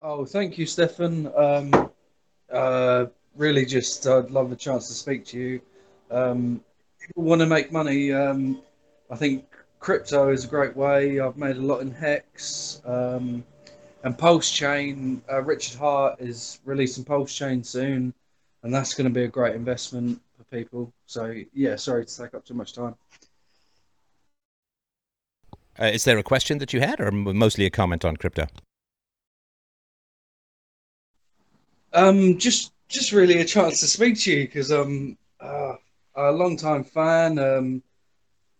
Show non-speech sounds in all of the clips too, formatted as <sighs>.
Oh, thank you, Stefan. Um, uh, really, just I'd love the chance to speak to you. Um, people want to make money. Um, I think crypto is a great way. I've made a lot in Hex um, and Pulse Chain. Uh, Richard Heart is releasing Pulse Chain soon, and that's going to be a great investment for people. So, yeah, sorry to take up too much time. Uh, is there a question that you had, or mostly a comment on crypto? Um, just just really a chance to speak to you because I'm uh, a long time fan. Um,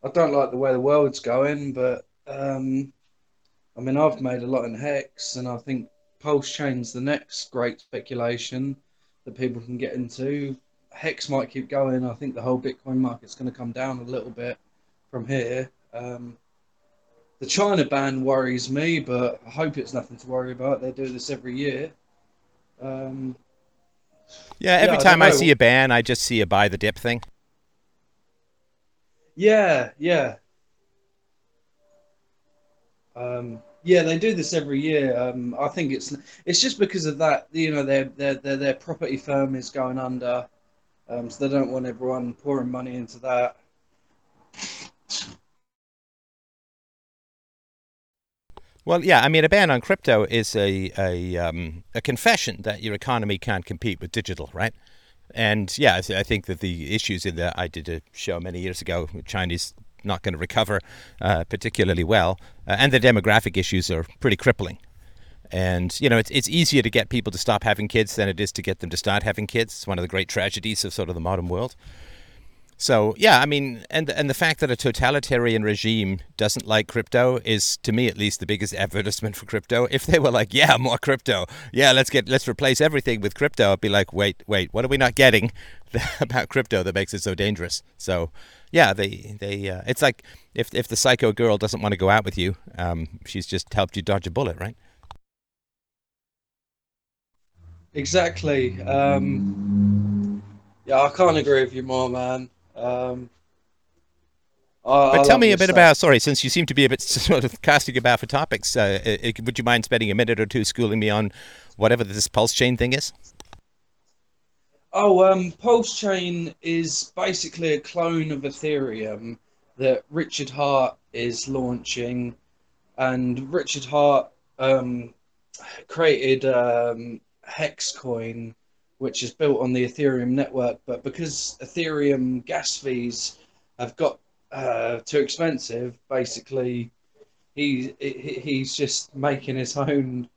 I don't like the way the world's going, but um, I mean I've made a lot in Hex, and I think Pulse Chain's the next great speculation that people can get into. Hex might keep going. I think the whole Bitcoin market's going to come down a little bit from here. Um, the China ban worries me, but I hope it's nothing to worry about. They do this every year. Um, yeah, every yeah, time I, I, see a ban, I just see a buy the dip thing. Yeah, yeah. Um, yeah, they do this every year. Um, I think it's it's just because of that. You know, their their their, their property firm is going under, um, so they don't want everyone pouring money into that. Well, yeah, I mean, a ban on crypto is a a, um, a confession that your economy can't compete with digital, right? And yeah, I think that the issues in the I did a show many years ago, Chinese not going to recover uh, particularly well, uh, and the demographic issues are pretty crippling. And you know, it's it's easier to get people to stop having kids than it is to get them to start having kids. It's one of the great tragedies of sort of the modern world. So yeah, I mean, and and the fact that a totalitarian regime doesn't like crypto is, to me at least, the biggest advertisement for crypto. If they were like, yeah, more crypto, yeah, let's get let's replace everything with crypto, I'd be like, wait, wait, what are we not getting <laughs> about crypto that makes it so dangerous? So yeah, they they uh, it's like if if the psycho girl doesn't want to go out with you, um, she's just helped you dodge a bullet, right? Exactly. Um, yeah, I can't agree with you more, man. Um, I, but tell me a bit stuff. about. Sorry, since you seem to be a bit <laughs> sort of casting about for topics, uh, it, would you mind spending a minute or two schooling me on whatever this pulse chain thing is? Oh, um, pulse chain is basically a clone of Ethereum that Richard Heart is launching, and Richard Heart um, created um, Hexcoin which is built on the Ethereum network. But because Ethereum gas fees have got uh, too expensive, basically, he, he's just making his own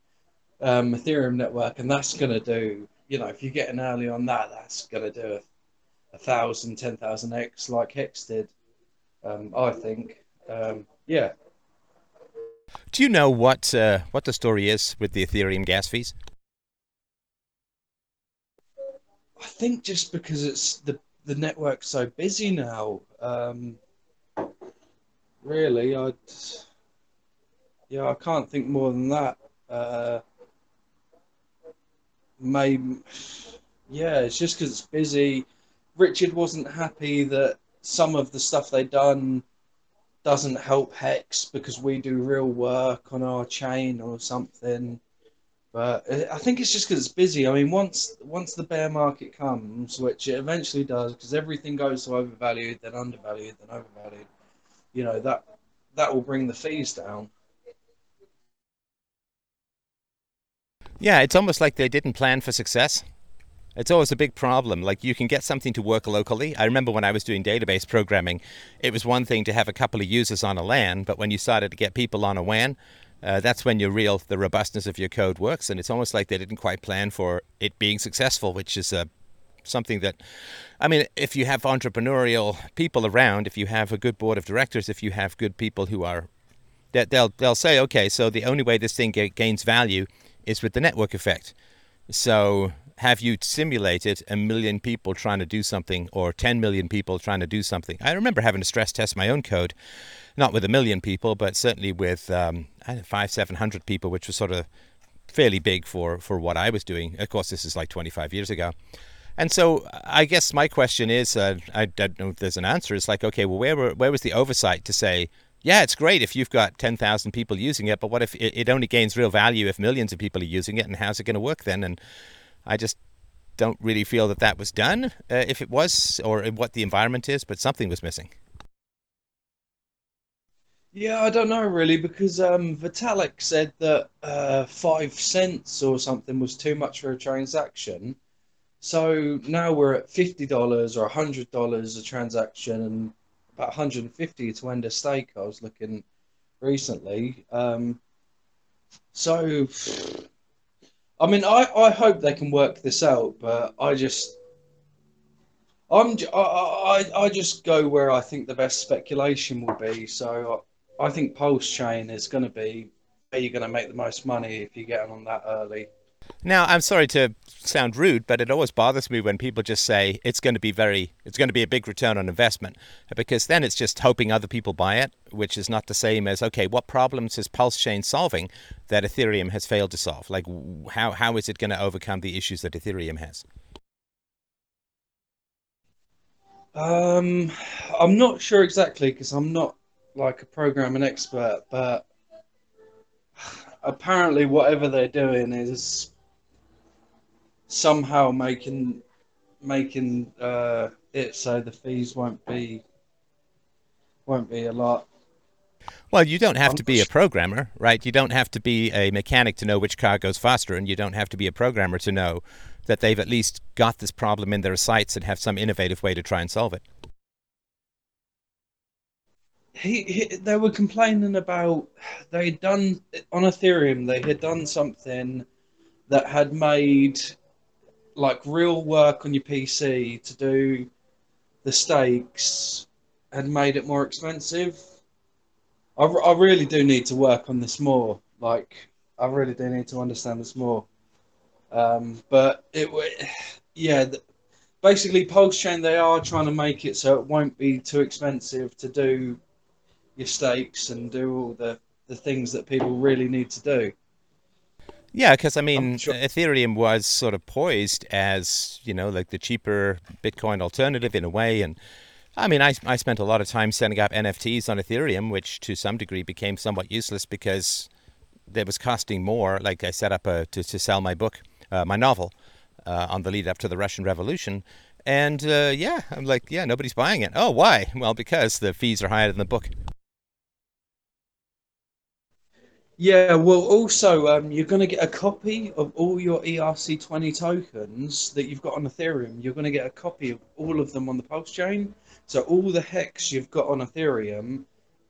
um, Ethereum network, and that's going to do, you know, if you get an early on that, that's going to do a, a thousand, ten thousand X like Hex did, um, I think. Um, yeah. Do you know what uh, what the story is with the Ethereum gas fees? I think just because it's the the network's so busy now. Um, really, I yeah, I can't think more than that. Uh, maybe yeah, it's just because it's busy. Richard wasn't happy that some of the stuff they done doesn't help Hex because we do real work on our chain or something. But I think it's just because it's busy. I mean, once once the bear market comes, which it eventually does, because everything goes to overvalued, then undervalued, then overvalued. You know that that will bring the fees down. Yeah, it's almost like they didn't plan for success. It's always a big problem. Like you can get something to work locally. I remember when I was doing database programming, it was one thing to have a couple of users on a LAN, but when you started to get people on a WAN, uh, that's when your real the robustness of your code works and it's almost like they didn't quite plan for it being successful which is uh, something that i mean if you have entrepreneurial people around if you have a good board of directors if you have good people who are that they'll they'll say okay so the only way this thing gains value is with the network effect. So have you simulated a million people trying to do something or 10 million people trying to do something i remember having to stress test my own code not with a million people, but certainly with um, five, seven hundred people, which was sort of fairly big for, for what I was doing. Of course, this is like 25 years ago. And so I guess my question is, uh, I don't know if there's an answer. It's like, okay, well, where were, where was the oversight to say yeah, it's great if you've got 10,000 people using it, but what if it, it only gains real value if millions of people are using it, and how's it going to work then? And I just don't really feel that that was done, uh, if it was, or what the environment is, but something was missing. Yeah, I don't know really because um, Vitalik said that uh, five cents or something was too much for a transaction. So now we're at fifty dollars or hundred dollars a transaction, and about 150 to end a stake. I was looking recently. Um, so, I mean, I, I hope they can work this out, but I just I'm I, I, I just go where I think the best speculation will be. So I think Pulse Chain is going to be where you're going to make the most money if you get on that early. Now, I'm sorry to sound rude, but it always bothers me when people just say it's going to be very, it's going to be a big return on investment, because then it's just hoping other people buy it, which is not the same as okay, what problems is Pulse Chain solving that Ethereum has failed to solve? Like, how how is it going to overcome the issues that Ethereum has? Um, I'm not sure exactly because I'm not like a programming expert, but <sighs> apparently whatever they're doing is somehow making making uh, it so the fees won't be won't be a lot. Well, you don't have to be a programmer, right? You don't have to be a mechanic to know which car goes faster, and you don't have to be a programmer to know that they've at least got this problem in their sights and have some innovative way to try and solve it he, he, they were complaining about they'd done on Ethereum they had done something that had made like real work on your PC to do the stakes had made it more expensive. I, I really do need to work on this more. Like I really do need to understand this more. Um, but it, yeah, basically Pulse Chain they are trying to make it so it won't be too expensive to do your stakes and do all the, the things that people really need to do. Yeah, because I mean, sure. Ethereum was sort of poised as you know, like the cheaper Bitcoin alternative in a way, and I mean, I I spent a lot of time setting up NFTs on Ethereum, which to some degree became somewhat useless because it was costing more. Like I set up a, to to sell my book, uh, my novel, uh, on the lead up to the Russian Revolution, and uh, yeah, I'm like, yeah, nobody's buying it. Oh, why? Well, because the fees are higher than the book. Yeah, well, also, um, you're going to get a copy of all your ERC20 tokens that you've got on Ethereum. You're going to get a copy of all of them on the Pulse chain. So, all the hex you've got on Ethereum,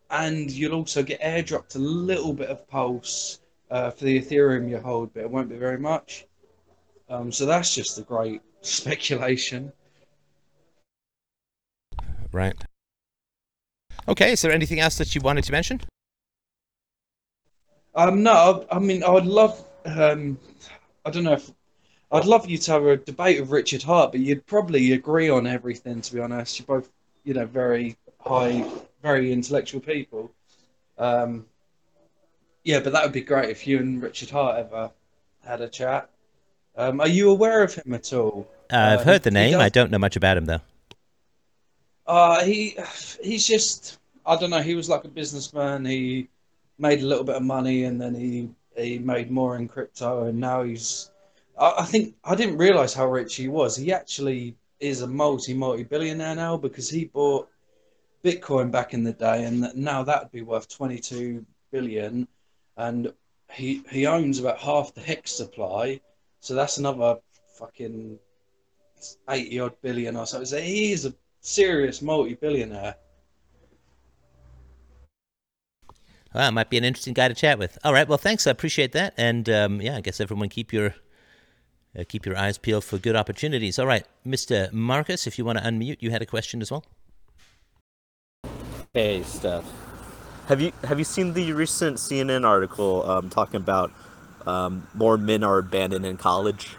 and you'll also get airdropped a little bit of Pulse uh, for the Ethereum you hold, but it won't be very much. Um, so, that's just a great <laughs> speculation. Right. Okay, is there anything else that you wanted to mention? Um, no, I, I mean, I would love. Um, I don't know if I'd love you to have a debate with Richard Heart, but you'd probably agree on everything. To be honest, you're both, you know, very high, very intellectual people. Um, yeah, but that would be great if you and Richard Heart ever had a chat. Um, are you aware of him at all? Uh, I've uh, heard the name. I don't know much about him though. Uh, he he's just I don't know. He was like a businessman. He made a little bit of money and then he he made more in crypto and now he's I, think I didn't realize how rich he was. He actually is a multi multi billionaire now because he bought Bitcoin back in the day and now that would be worth 22 billion and he he owns about half the hex supply so that's another fucking 80 odd billion or so. So he is a serious multi billionaire. Well, might be an interesting guy to chat with. All right. Well, thanks. I appreciate that. And um, yeah, I guess everyone keep your uh, keep your eyes peeled for good opportunities. All right, Mr. Marcus, if you want to unmute, you had a question as well. Hey, Steph. Have you have you seen the recent CNN article um, talking about um, more men are abandoned in college?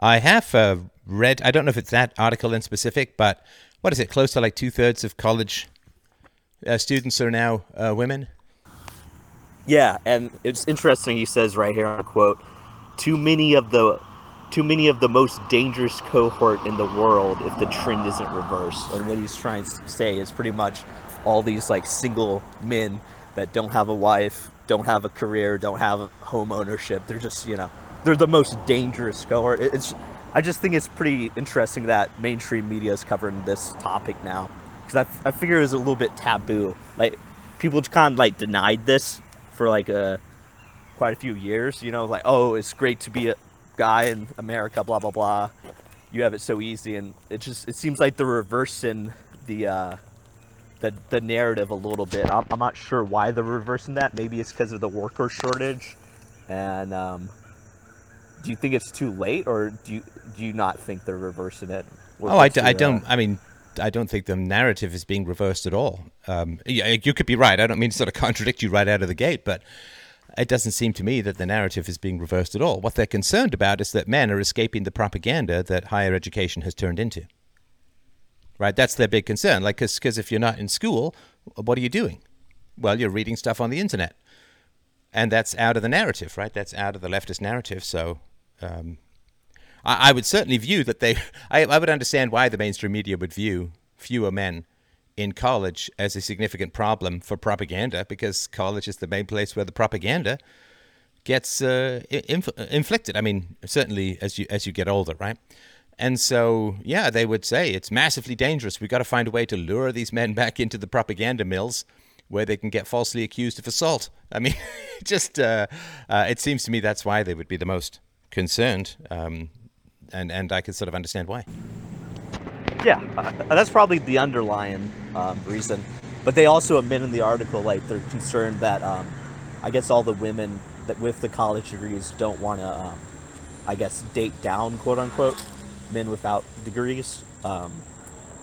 I have uh, read. I don't know if it's that article in specific, but what is it? Close to like two thirds of college uh, students are now uh, women. Yeah, and it's interesting. He says right here, quote, "Too many of the, too many of the most dangerous cohort in the world if the trend isn't reversed." And what he's trying to say is pretty much all these like single men that don't have a wife, don't have a career, don't have home ownership. They're just you know they're the most dangerous cohort. It's I just think it's pretty interesting that mainstream media is covering this topic now because I, I figure it's a little bit taboo. Like people kind of like denied this for like a quite a few years. You know, like oh, it's great to be a guy in America, blah blah blah. You have it so easy, and it just it seems like they're reversing the uh, the the narrative a little bit. I'm, I'm not sure why they're reversing that. Maybe it's because of the worker shortage, and um, do you think it's too late, or do you do you not think they're reversing it? What, oh, I, d- I don't. Uh... I mean, I don't think the narrative is being reversed at all. Um, you could be right. I don't mean to sort of <laughs> contradict you right out of the gate, but it doesn't seem to me that the narrative is being reversed at all. What they're concerned about is that men are escaping the propaganda that higher education has turned into. Right? That's their big concern. Like, because if you're not in school, what are you doing? Well, you're reading stuff on the internet. And that's out of the narrative, right? That's out of the leftist narrative. So um, I, I, would certainly view that they, <laughs> I, I would understand why the mainstream media would view fewer men in college as a significant problem for propaganda because college is the main place where the propaganda gets uh, inf- inflicted. I mean, certainly as you as you get older, right? And so, yeah, they would say it's massively dangerous. We've got to find a way to lure these men <laughs> back into the propaganda mills where they can get falsely accused of assault. I mean, <laughs> just uh, uh, it seems to me that's why they would be the most concerned, um, and and I can sort of understand why. Yeah, uh, that's probably the underlying um, reason. But they also admit in the article, like they're concerned that um, I guess all the women that with the college degrees don't want to, um, I guess, date down, quote unquote, men without degrees. Um,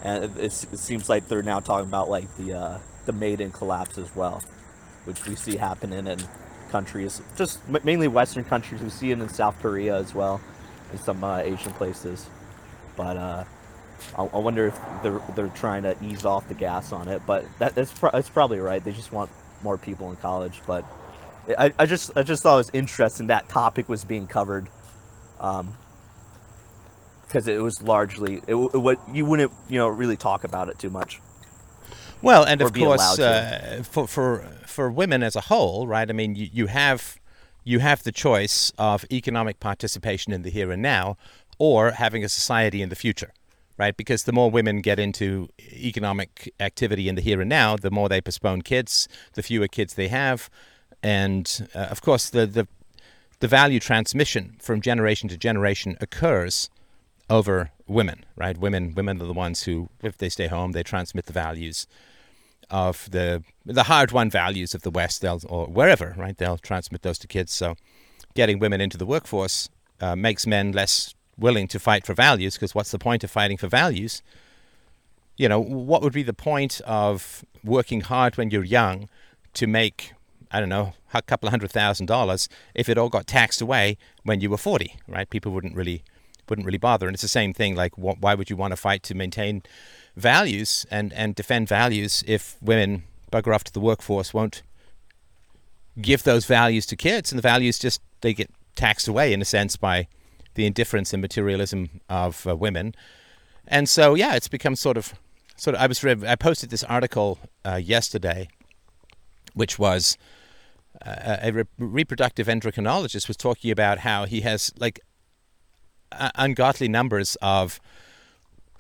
and it, it, seems like they're now talking about like the uh, the maiden collapse as well, which we see happening in countries, just mainly Western countries. We see it in South Korea as well, in some uh, Asian places. But uh, I, I wonder if they're they're trying to ease off the gas on it, but that, that's pro- that's probably right. They just want more people in college. But I, I just I just thought it was interesting that topic was being covered, um, because it was largely it, what you wouldn't you know really talk about it too much. Well, and of course, uh, for for for women as a whole, right? I mean, you, you have you have the choice of economic participation in the here and now, or having a society in the future right? Because the more women get into economic activity in the here and now, the more they postpone kids, the fewer kids they have, and uh, of course the, the the value transmission from generation to generation occurs over women, right? Women women are the ones who, if they stay home, they transmit the values of the the hard won values of the West, they'll or wherever, right? They'll transmit those to kids. So, getting women into the workforce uh, makes men less willing to fight for values because what's the point of fighting for values? You know, what would be the point of working hard when you're young to make, I don't know, a couple of hundred thousand dollars if it all got taxed away when you were 40, right? People wouldn't really wouldn't really bother. And it's the same thing. Like, wh- why would you want to fight to maintain values and and defend values if women bugger off to the workforce won't give those values to kids, and the values just they get taxed away in a sense by the indifference and materialism of uh, women. And so, yeah, it's become sort of, sort of. I was, I posted this article uh, yesterday, which was uh, a re- reproductive endocrinologist was talking about how he has like ungodly numbers of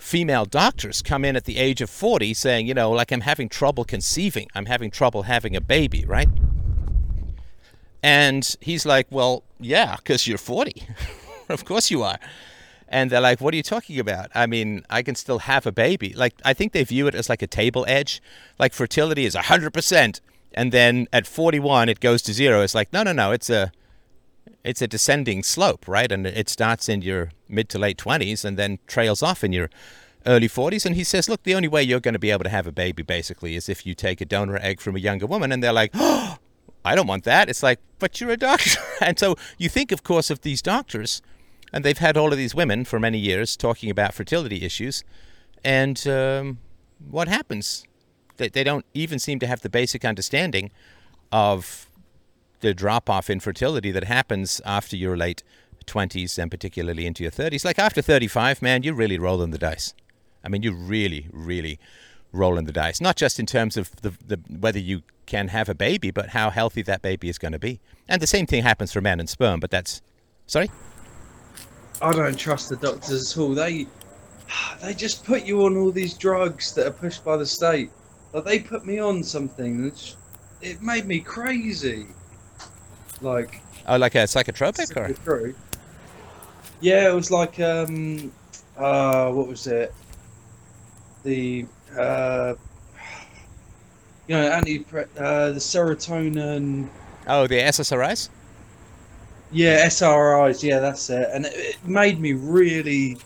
female doctors come in at the age of 40 saying, you know, like I'm having trouble conceiving, I'm having trouble having a baby, right? And he's like, well, yeah, because you're 40. <laughs> of course you are. And they're like, what are you talking about? I mean, I can still have a baby. Like, I think they view it as like a table edge. Like, fertility is 100%. And then at 41, it goes to zero. It's like, no, no, no. It's a, it's a descending slope, right? And it starts in your mid to late 20s and then trails off in your early 40s. And he says, look, the only way you're going to be able to have a baby basically is if you take a donor egg from a younger woman. And they're like, oh, I don't want that. It's like, but you're a doctor. <laughs> and so you think, of course, of these doctors and they've had all of these women for many years talking about fertility issues. And um, what happens? They, they don't even seem to have the basic understanding of the drop off in fertility that happens after your late 20s and particularly into your 30s. Like after 35, man, you're really rolling the dice. I mean, you're really, really rolling the dice. Not just in terms of the, the whether you can have a baby, but how healthy that baby is going to be. And the same thing happens for men and sperm, but that's sorry. I don't trust the doctors at all. They they just put you on all these drugs that are pushed by the state. Like they put me on something. It made me crazy. Like Oh, like a psychotropic or True. Yeah, it was like um, uh, what was it? The uh, you know, anti uh, the serotonin. oh the SSRIs. Yeah, SRIs. Yeah, that's it. And it, it made me really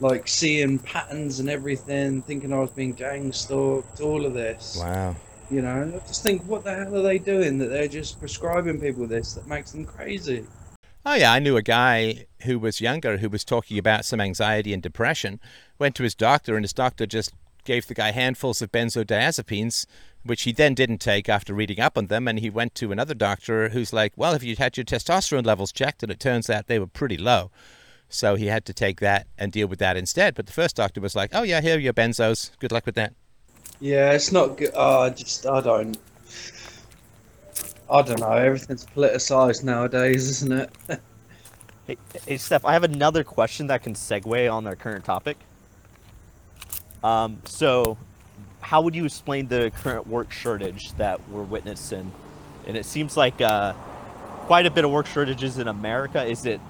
like seeing patterns and everything, thinking I was being gang stalked. All of this. Wow. You know, I just think, what the hell are they doing that they're just prescribing people this that makes them crazy? Oh yeah, I knew a guy who was younger who was talking about some anxiety and depression. Went to his doctor, and his doctor just gave the guy handfuls of benzodiazepines, which he then didn't take after reading up on them. And he went to another doctor who's like, "Well, have you had your testosterone levels checked?" And it turns out they were pretty low. So he had to take that and deal with that instead. But the first doctor was like, "Oh yeah, here are your benzos. Good luck with that." Yeah, it's not good. Oh, I just, I don't. I don't know. Everything's politicized nowadays, isn't it? <laughs> Hey, hey, Steph, I have another question that can segue on our current topic. Um, so, how would you explain the current work shortage that we're witnessing? And it seems like uh, quite a bit of work shortages in America. Is it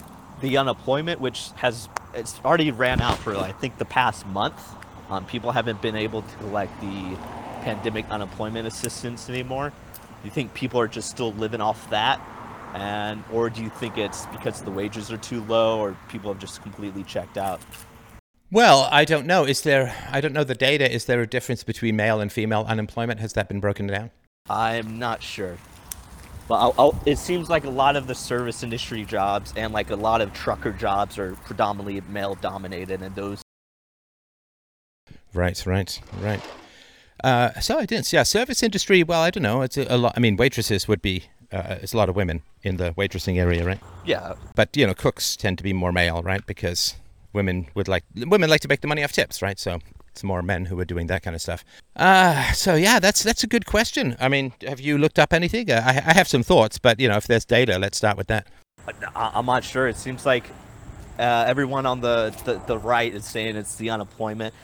the unemployment, which has it's already ran out for I think the past month? Um, people haven't been able to collect the pandemic unemployment assistance anymore. Do you think people are just still living off that? And or do you think it's because the wages are too low or people have just completely checked out? Well, I don't know. Is there? I don't know the data. Is there a difference between male and female unemployment? Has that been broken down? I'm not sure. But I'll, I'll, it seems like a lot of the service industry jobs and like a lot of trucker jobs are predominantly male dominated, and those Right, right, right. Uh, so I didn't. Yeah, service industry. Well, I don't know. It's a, a lot. I mean, waitresses would be. Uh, it's a lot of women in the waitressing area, right? yeah But you know, cooks tend to be more male, right? Because women would like women like to make the money off tips, right? So it's more men who are doing that kind of stuff. Uh, so yeah, that's that's a good question. I mean, have you looked up anything? Uh, I, I have some thoughts, but you know, if there's data, let's start with that. I, I'm not sure. It seems like uh, everyone on the, the, the right is saying it's the unemployment.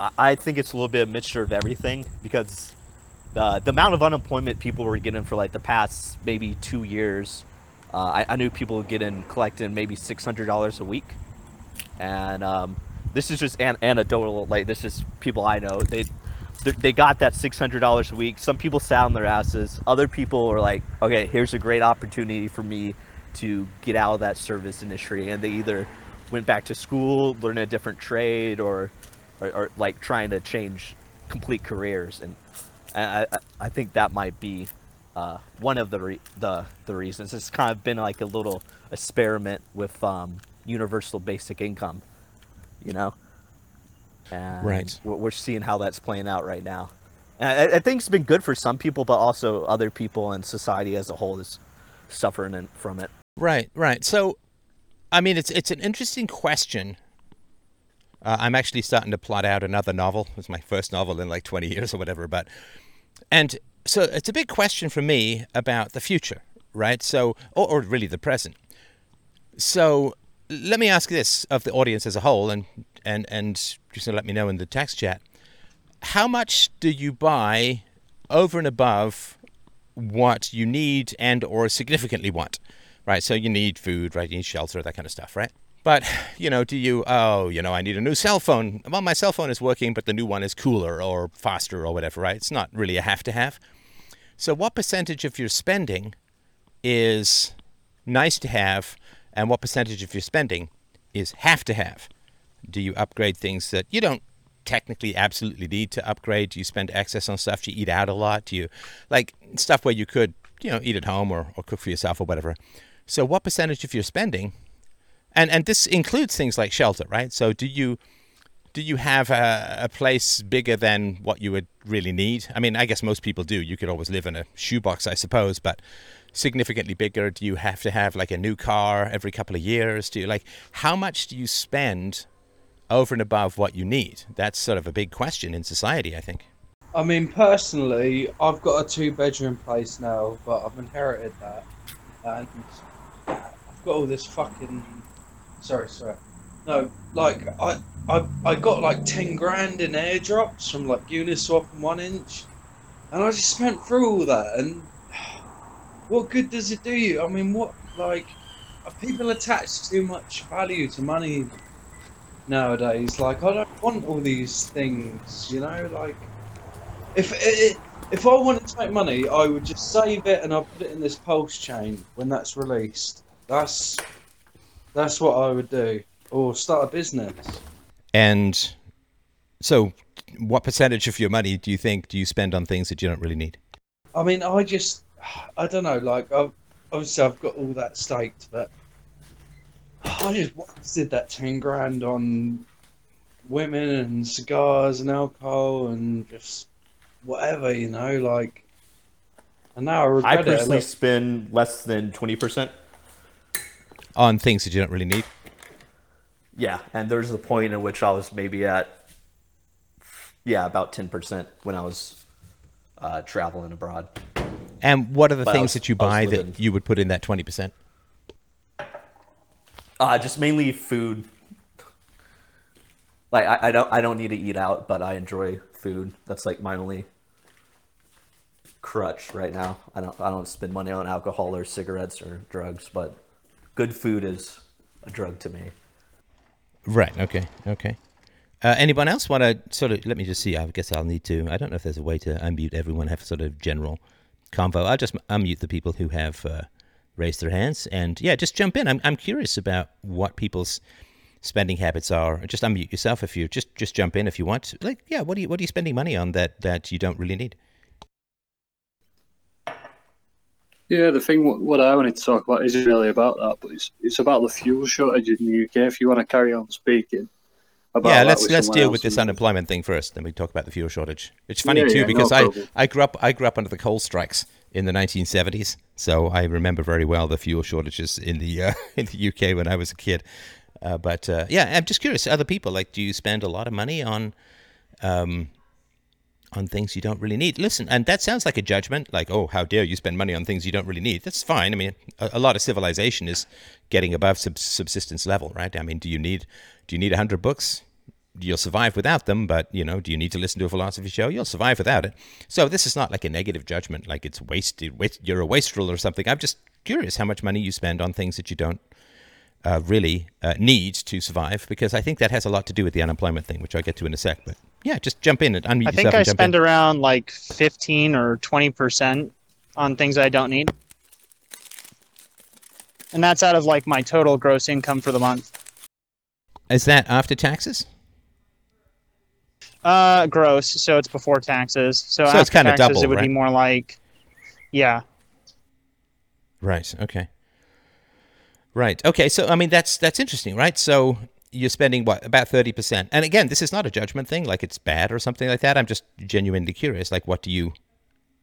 I, I- think it's a little bit of mixture of everything because the, the amount of unemployment people were getting for like the past maybe two years, uh, I, I knew people getting collecting maybe six hundred dollars a week, and um, this is just an, anecdotal. Like this is people I know. They they- they got that six hundred dollars a week. Some people sat on their asses. Other people were like, okay, here's a great opportunity for me to get out of that service industry, and they either went back to school, learn a different trade, or or, or like trying to change complete careers. And I I, I think that might be uh, one of the re- the the reasons. It's kind of been like a little experiment with um, universal basic income, you know. And Right. We're we're seeing how that's playing out right now. And I, I think it's been good for some people, but also other people and society as a whole is suffering from it. Right, right. So, I mean, it's it's an interesting question. Uh, I'm actually starting to plot out another novel. It's my first novel in like 20 years or whatever. But, and so it's a big question for me about the future, right? So, or, or really the present. So, let me ask this of the audience as a whole, and and and just let me know in the text chat. How much do you buy over and above what you need and or significantly want? right? So you need food, right? You need shelter, that kind of stuff, right? But, you know, do you, oh, you know, I need a new cell phone. Well, my cell phone is working, but the new one is cooler or faster or whatever, right? It's not really a have to have. So, what percentage of your spending is nice to have, and what percentage of your spending is have to have? Do you upgrade things that you don't technically absolutely need to upgrade? Do you spend excess on stuff? Do you eat out a lot? Do you like stuff where you could, you know, eat at home or, or cook for yourself or whatever? So, what percentage of your spending, and and this includes things like shelter, right? So, do you do you have a, a place bigger than what you would really need? I mean, I guess most people do. You could always live in a shoebox, I suppose, but significantly bigger. Do you have to have like a new car every couple of years? Do you like how much do you spend over and above what you need? That's sort of a big question in society, I think. I mean, personally, I've got a two-bedroom place now, but I've inherited that, and I've got all this fucking. Sorry, sorry. No, like I, I, I got like ten grand in airdrops from like Uniswap and One Inch, and I just spent through all that. And what good does it do you? I mean, what like people attach too much value to money nowadays? Like, I don't want all these things, you know. Like, if it, if I wanted to make money, I would just save it and I'll put it in this pulse chain when that's released. That's that's what I would do or start a business. And so, what percentage of your money do you think do you spend on things that you don't really need? I mean, I just, I don't know. Like, I've, obviously, I've got all that staked, but I just wasted that ten grand on women and cigars and alcohol and just whatever, you know. Like, and now I regret I personally it. spend less than twenty percent on things that you don't really need. Yeah, and there's a point in which I was maybe at, yeah, about ten percent when I was uh, traveling abroad. And what are the But things was- that you buy that you would put in that twenty percent? Uh, just mainly food. Like I, I don't I don't need to eat out, but I enjoy food. That's like my only crutch right now. I don't I don't spend money on alcohol or cigarettes or drugs, but good food is a drug to me. Right. Okay. Okay. Uh, anyone else want to sort of? Let me just see. I guess I'll need to. I don't know if there's a way to unmute everyone. Have sort of general convo. I'll just unmute the people who have uh, raised their hands, and yeah, just jump in. I'm I'm curious about what people's spending habits are. Just unmute yourself if you just just jump in if you want. Like, yeah, what are you what are you spending money on that that you don't really need? Yeah, the thing what, what I wanted to talk about isn't really about that, but it's it's about the fuel shortage in the UK. If you want to carry on speaking about yeah, let's let's deal with this unemployment thing first, then we talk about the fuel shortage. It's funny Yeah, too yeah, no because I, problem. I grew up I grew up under the coal strikes in the 1970s, so I remember very well the fuel shortages in the uh, <laughs> in the UK when I was a kid. Uh, but uh, yeah, I'm just curious. Other people like, do you spend a lot of money on um, on things you don't really need? Listen, and that sounds like a judgment, like, oh, how dare you spend money on things you don't really need? That's fine. I mean, a, a lot of civilization is getting above sub- subsistence level, right? I mean, do you need do you need hundred books? You'll survive without them, but you know, do you need to listen to a philosophy show? You'll survive without it. So this is not like a negative judgment, like it's wasted. Waste, you're a wastrel or something. I'm just curious how much money you spend on things that you don't uh, really uh, need to survive, because I think that has a lot to do with the unemployment thing, which I'll get to in a sec. But yeah, just jump in and unmute I think I spend in. around like 15 or 20% on things I don't need. And that's out of like my total gross income for the month. Is that after taxes? Uh, gross. So it's before taxes. So, So it's after kinda taxes, double, it would right? be more like, yeah. Right. Okay. Right. Okay. So I mean, that's that's interesting, right? So you're spending what about thirty percent? And again, this is not a judgment thing, like it's bad or something like that. I'm just genuinely curious. Like, what do you?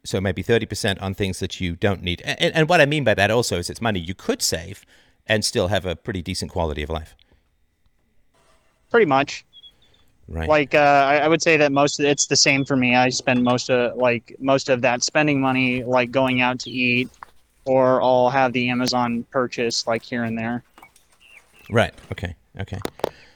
So maybe thirty percent on things that you don't need. And, and what I mean by that also is it's money you could save and still have a pretty decent quality of life. Pretty much. Right. Like, uh, I, I would say that most of it's the same for me. I spend most of like most of that spending money like going out to eat, or I'll have the Amazon purchase like here and there. Right. Okay. Okay.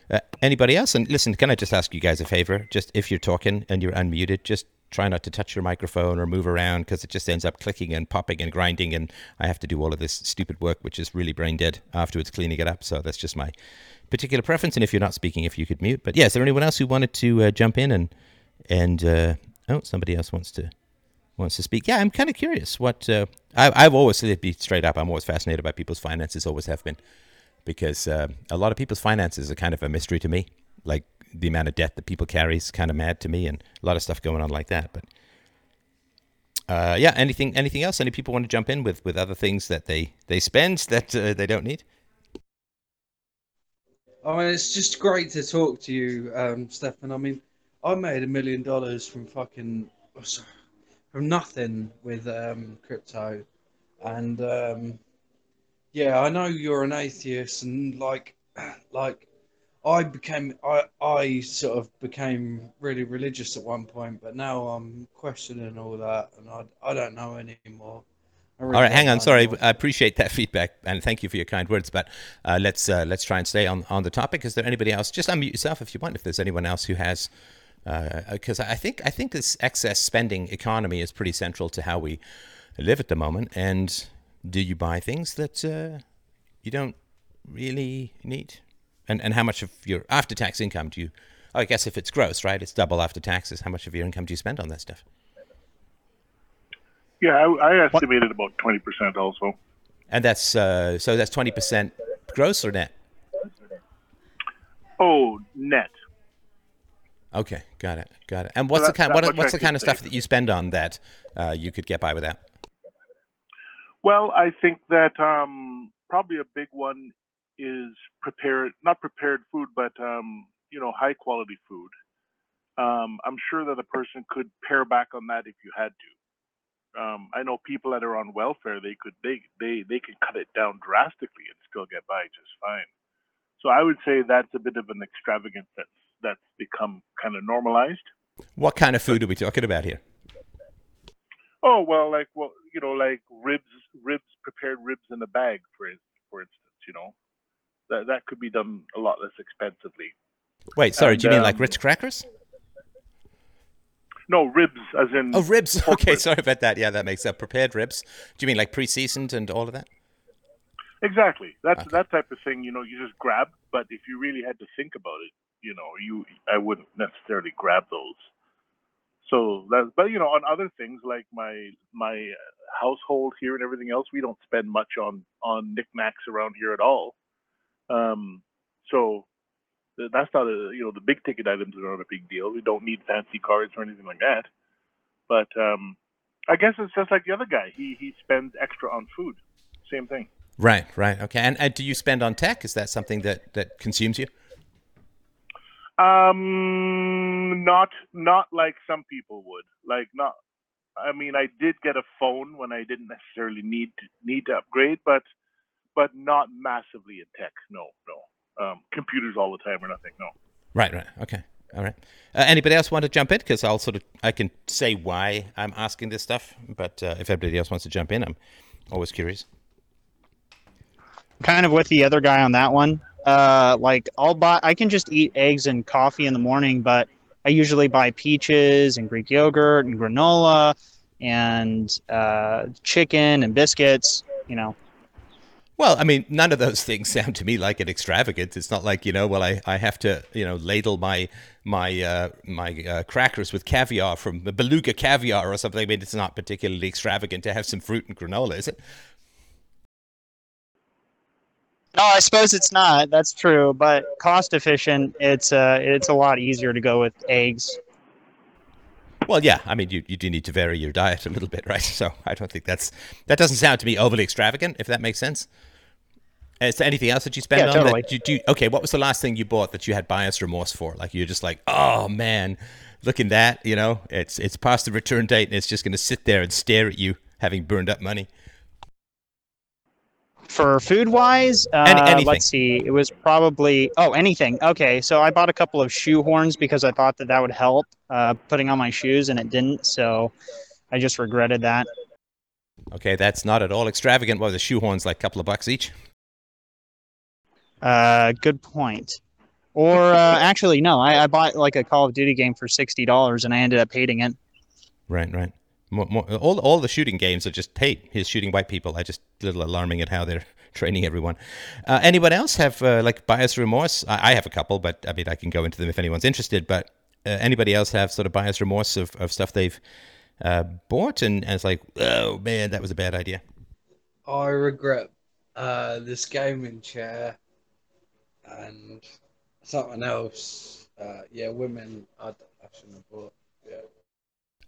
Uh, anybody else? And listen, can I just ask you guys a favor? Just if you're talking and you're unmuted, just try not to touch your microphone or move around because it just ends up clicking and popping and grinding, and I have to do all of this stupid work, which is really brain dead afterwards cleaning it up. So that's just my particular preference. And if you're not speaking, if you could mute. But yeah, is there anyone else who wanted to uh, jump in and and uh, oh, somebody else wants to wants to speak. Yeah, I'm kind of curious. What uh, I, I've always to be straight up. I'm always fascinated by people's finances. Always have been because uh, a lot of people's finances are kind of a mystery to me. Like the amount of debt that people carry is kind of mad to me, and a lot of stuff going on like that. But uh, yeah, anything anything else? Any people want to jump in with with other things that they they spend <laughs> that uh, they don't need? I mean, it's just great to talk to you, um, Stefan. I mean, I made a million dollars from fucking from nothing with um, crypto, and um, yeah, I know you're an atheist, and like, <clears throat> like, I became I I sort of became really religious at one point, but now I'm questioning all that, and I I don't know anymore. Really All right, hang on. Sorry. I appreciate that feedback and thank you for your kind words. But uh, let's uh, let's try and stay on, on the topic. Is there anybody else? Just unmute yourself if you want. If there's anyone else who has, because I think I think this excess spending economy is pretty central to how we live at the moment. And do you buy things that uh, you don't really need? And and how much of your after tax income do you? oh, I guess if it's gross, right? It's double after taxes. How much of your income do you spend on that stuff? Yeah, I, I estimated about twenty percent also. And that's uh, so that's twenty percent gross or net. Oh, net. Okay, got it, got it. And what's that- the kind? What, what's I the kind of stuff that you spend on that uh, you could get by without? Well, I think that um, probably a big one is prepared, not prepared food, but um, you know, high quality food. Um, I'm sure that a person could pare back on that if you had to. Um, I know people that are on welfare; they could they they they can cut it down drastically and still get by just fine. So I would say that's a bit of an extravagance that's that's become kind of normalized. What kind of food are we talking about here? Oh well, like well, you know, like ribs, ribs, prepared ribs in a bag, for for instance, you know, that that could be done a lot less expensively. Wait, sorry, And, do you mean like um, Ritz crackers? No, ribs, as in Oh, ribs. <laughs> Okay, ribs. sorry about that. Yeah, that makes sense. Prepared ribs. Do you mean like pre-seasoned and all of that? exactly. That's Okay. that type of thing. You know, you just grab. But if you really had to think about it, you know, you I wouldn't necessarily grab those. So that's but you know, on other things like my my uh, household here and everything else, we don't spend much on on knickknacks around here at all. Um, so that's not a you know the big ticket items are not a big deal. We don't need fancy cars or anything like that. But um, I guess it's just like the other guy. He he spends extra on food. Same thing. Right, right. Okay. And, and do you spend on tech? Is that something that that consumes you? Um, not not like some people would. Like not. I mean, I did get a phone when I didn't necessarily need to, need to upgrade, but but not massively in tech. No, no. Um, computers all the time or nothing. No. Right, right. Okay. All right. Uh, anybody else want to jump in? Because I'll sort of I can say why I'm asking this stuff, but uh, if everybody else wants to jump in, I'm always curious. kind of with the other guy on that one. Uh, like I'll buy, I can just eat eggs and coffee in the morning, but I usually buy peaches and Greek yogurt and granola and uh, chicken and biscuits. You know, Well, I mean, none of those things <laughs> sound to me like an extravagance. It's not like you know, well, I, I have to you know ladle my my uh, my uh, crackers with caviar from beluga caviar or something. I mean, it's not particularly extravagant to have some fruit and granola, is it? No, I suppose it's not. That's true, but cost efficient. It's uh, it's a lot easier to go with eggs. Well, yeah. I mean, you, you do need to vary your diet a little bit, <laughs> right? So I don't think that's that doesn't sound to me overly extravagant, if that makes sense. Is there anything else that you spend Yeah, on? totally. That you do, okay, what was the last thing you bought that you had buyer's remorse for? Like you're just like, oh man, look at that. You know, it's it's past the return date and it's just going to sit there and stare at you, having burned up money. For food wise, uh, Any- let's see. It was probably oh anything. Okay, so I bought a couple of shoe horns because I thought that that would help uh, putting on my shoes, and it didn't. So I just regretted that. Okay, that's not at all extravagant. Well, the shoehorns like a couple of bucks each. Uh, good point. Or uh, <laughs> actually, no, I, I bought like a Call of Duty game for sixty dollars, and I ended up hating it. Right, right. More, more, all all the shooting games are just hey, he's shooting white people. I just a little alarming at how they're <laughs> training everyone. Uh, anyone else have uh, like bias remorse? I, I have a couple, but I mean I can go into them if anyone's interested. But uh, anybody else have sort of bias remorse of, of stuff they've uh, bought and, and it's like oh man that was a bad idea. I regret uh, this gaming chair and something else. Uh, yeah, women. I, I shouldn't have bought.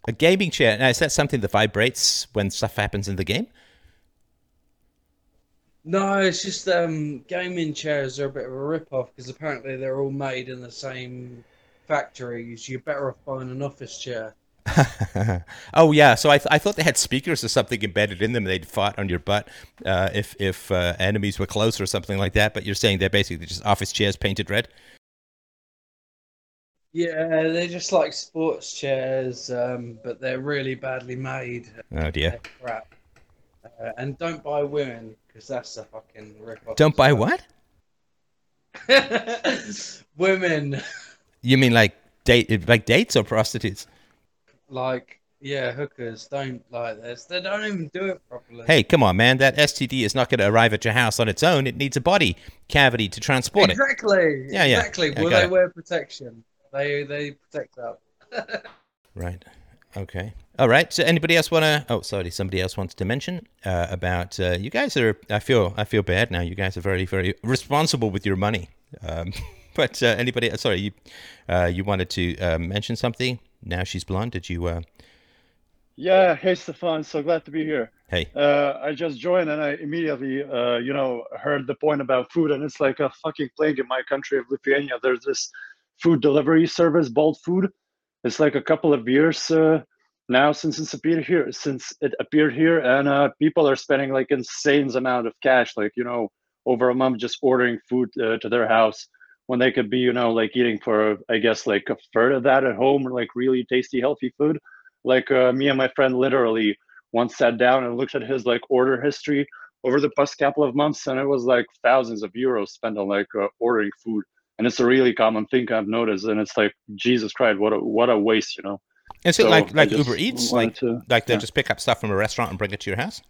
A gaming chair. Now is that something that vibrates when stuff happens in the game? No, it's just um, gaming chairs are a bit of a rip-off because apparently they're all made in the same factories. You're better off buying an office chair. <laughs> oh yeah, so I, th- I thought they had speakers or something embedded in them. They'd fought on your butt uh, if if uh, enemies were close or something like that. But you're saying they're basically just office chairs painted red. Yeah, they're just like sports chairs, um, but they're really badly made. Oh dear. Crap. Uh, and don't buy women because that's a fucking rip off. Don't buy what? <laughs> women, You mean like date, like dates or prostitutes? like yeah, hookers don't like this. They don't even do it properly. Hey, come on, man. That STD is not going to arrive at your house on its own. It needs a body cavity to transport it. exactly. Yeah, yeah. Exactly. Will they it. wear protection? They they protect that. <laughs> Right. Okay. All right. So, anybody else want to? Oh, sorry. Somebody else wants to mention uh, about uh, you guys are. I feel. I feel bad now. You guys are very, very responsible with your money. Um, <laughs> but uh, anybody? Sorry, you. Uh, you wanted to uh, mention something. Now she's blonde. Did you? Uh, Yeah, hey Stefan, so glad to be here. hey. Uh, I just joined and I immediately, uh, you know, heard the point about food, and it's like a fucking plague in my country of Lithuania. There's this food delivery service, Bolt Food. It's like a couple of years uh, now since it's appeared here, since it appeared here, and uh, people are spending like insane amount of cash, like you know, over a month just ordering food uh, to their house when they could be, you know, like eating for, I guess, like a third of that at home, like really tasty, healthy food like uh, me and my friend literally once sat down and looked at his like order history over the past couple of months and it was like thousands of euros spent on like uh, ordering food and it's a really common thing i've noticed and it's like jesus christ what a what a waste you know Is it So, like like Uber Eats? Like to- like they yeah. just pick up stuff from a restaurant and bring it to your house?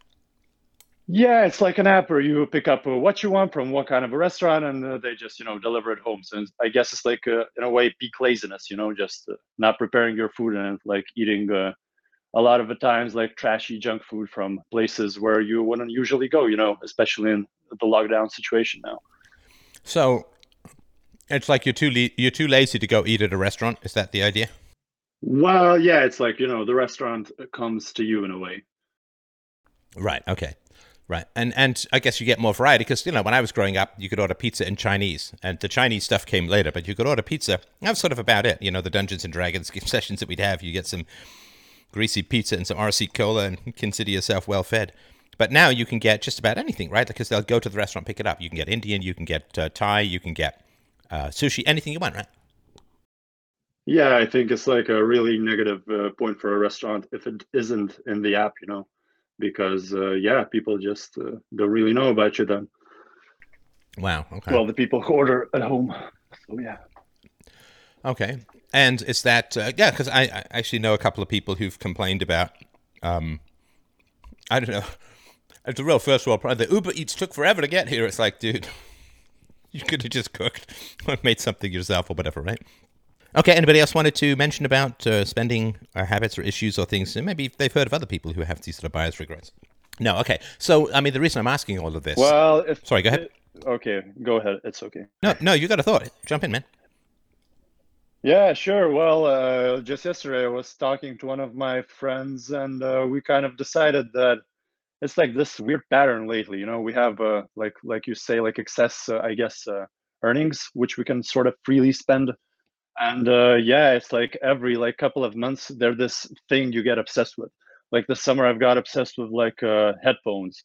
yeah it's like an app where you pick up uh, what you want from what kind of a restaurant and uh, they just you know deliver it home so i guess it's like uh, in a way peak laziness you know just uh, not preparing your food and like eating uh, a lot of the times like trashy junk food from places where you wouldn't usually go you know especially in the lockdown situation now So it's like you're too le- you're too lazy to go eat at a restaurant. Is that the idea? well yeah it's like you know the restaurant comes to you in a way Right. Okay. Right. And and I guess you get more variety because you know when I was growing up, you could order pizza in Chinese, and the Chinese stuff came later. But you could order pizza. That was sort of about it. You know, the Dungeons and Dragons <laughs> sessions that we'd have. You get some greasy pizza and some RC cola, and <laughs> consider yourself well fed. But now you can get just about anything, right? Because they'll go to the restaurant, pick it up. You can get Indian, you can get uh, Thai, you can get uh, sushi, anything you want, right? yeah i think it's like a really negative uh, point for a restaurant if it isn't in the app you know because uh, yeah people just uh, don't really know about you then Wow. Okay. well the people who order at home so yeah Okay. And is that uh, yeah? Because I, I actually know a couple of people who've complained about, um, I don't know, it's a real first world problem. The Uber Eats took forever to get here. It's like, dude, you could have just cooked <laughs> or made something yourself or whatever, right? Okay. Anybody else wanted to mention about uh, spending uh, habits or issues or things? Maybe they've heard of other people who have these sort of buyer's regrets. No. Okay. So I mean, the reason I'm asking all of this. well if Sorry, go ahead. okay go ahead it's okay no, no, you got a thought. Jump in, man. Yeah, sure. Well, uh, just yesterday I was talking to one of my friends, and uh, we kind of decided that it's like this weird pattern lately. You know, we have uh, like like you say, like excess, uh, I guess, uh, earnings, which we can sort of freely spend. And uh, yeah, it's like every like couple of months, there's this thing you get obsessed with. Like this summer, I've got obsessed with like uh, headphones,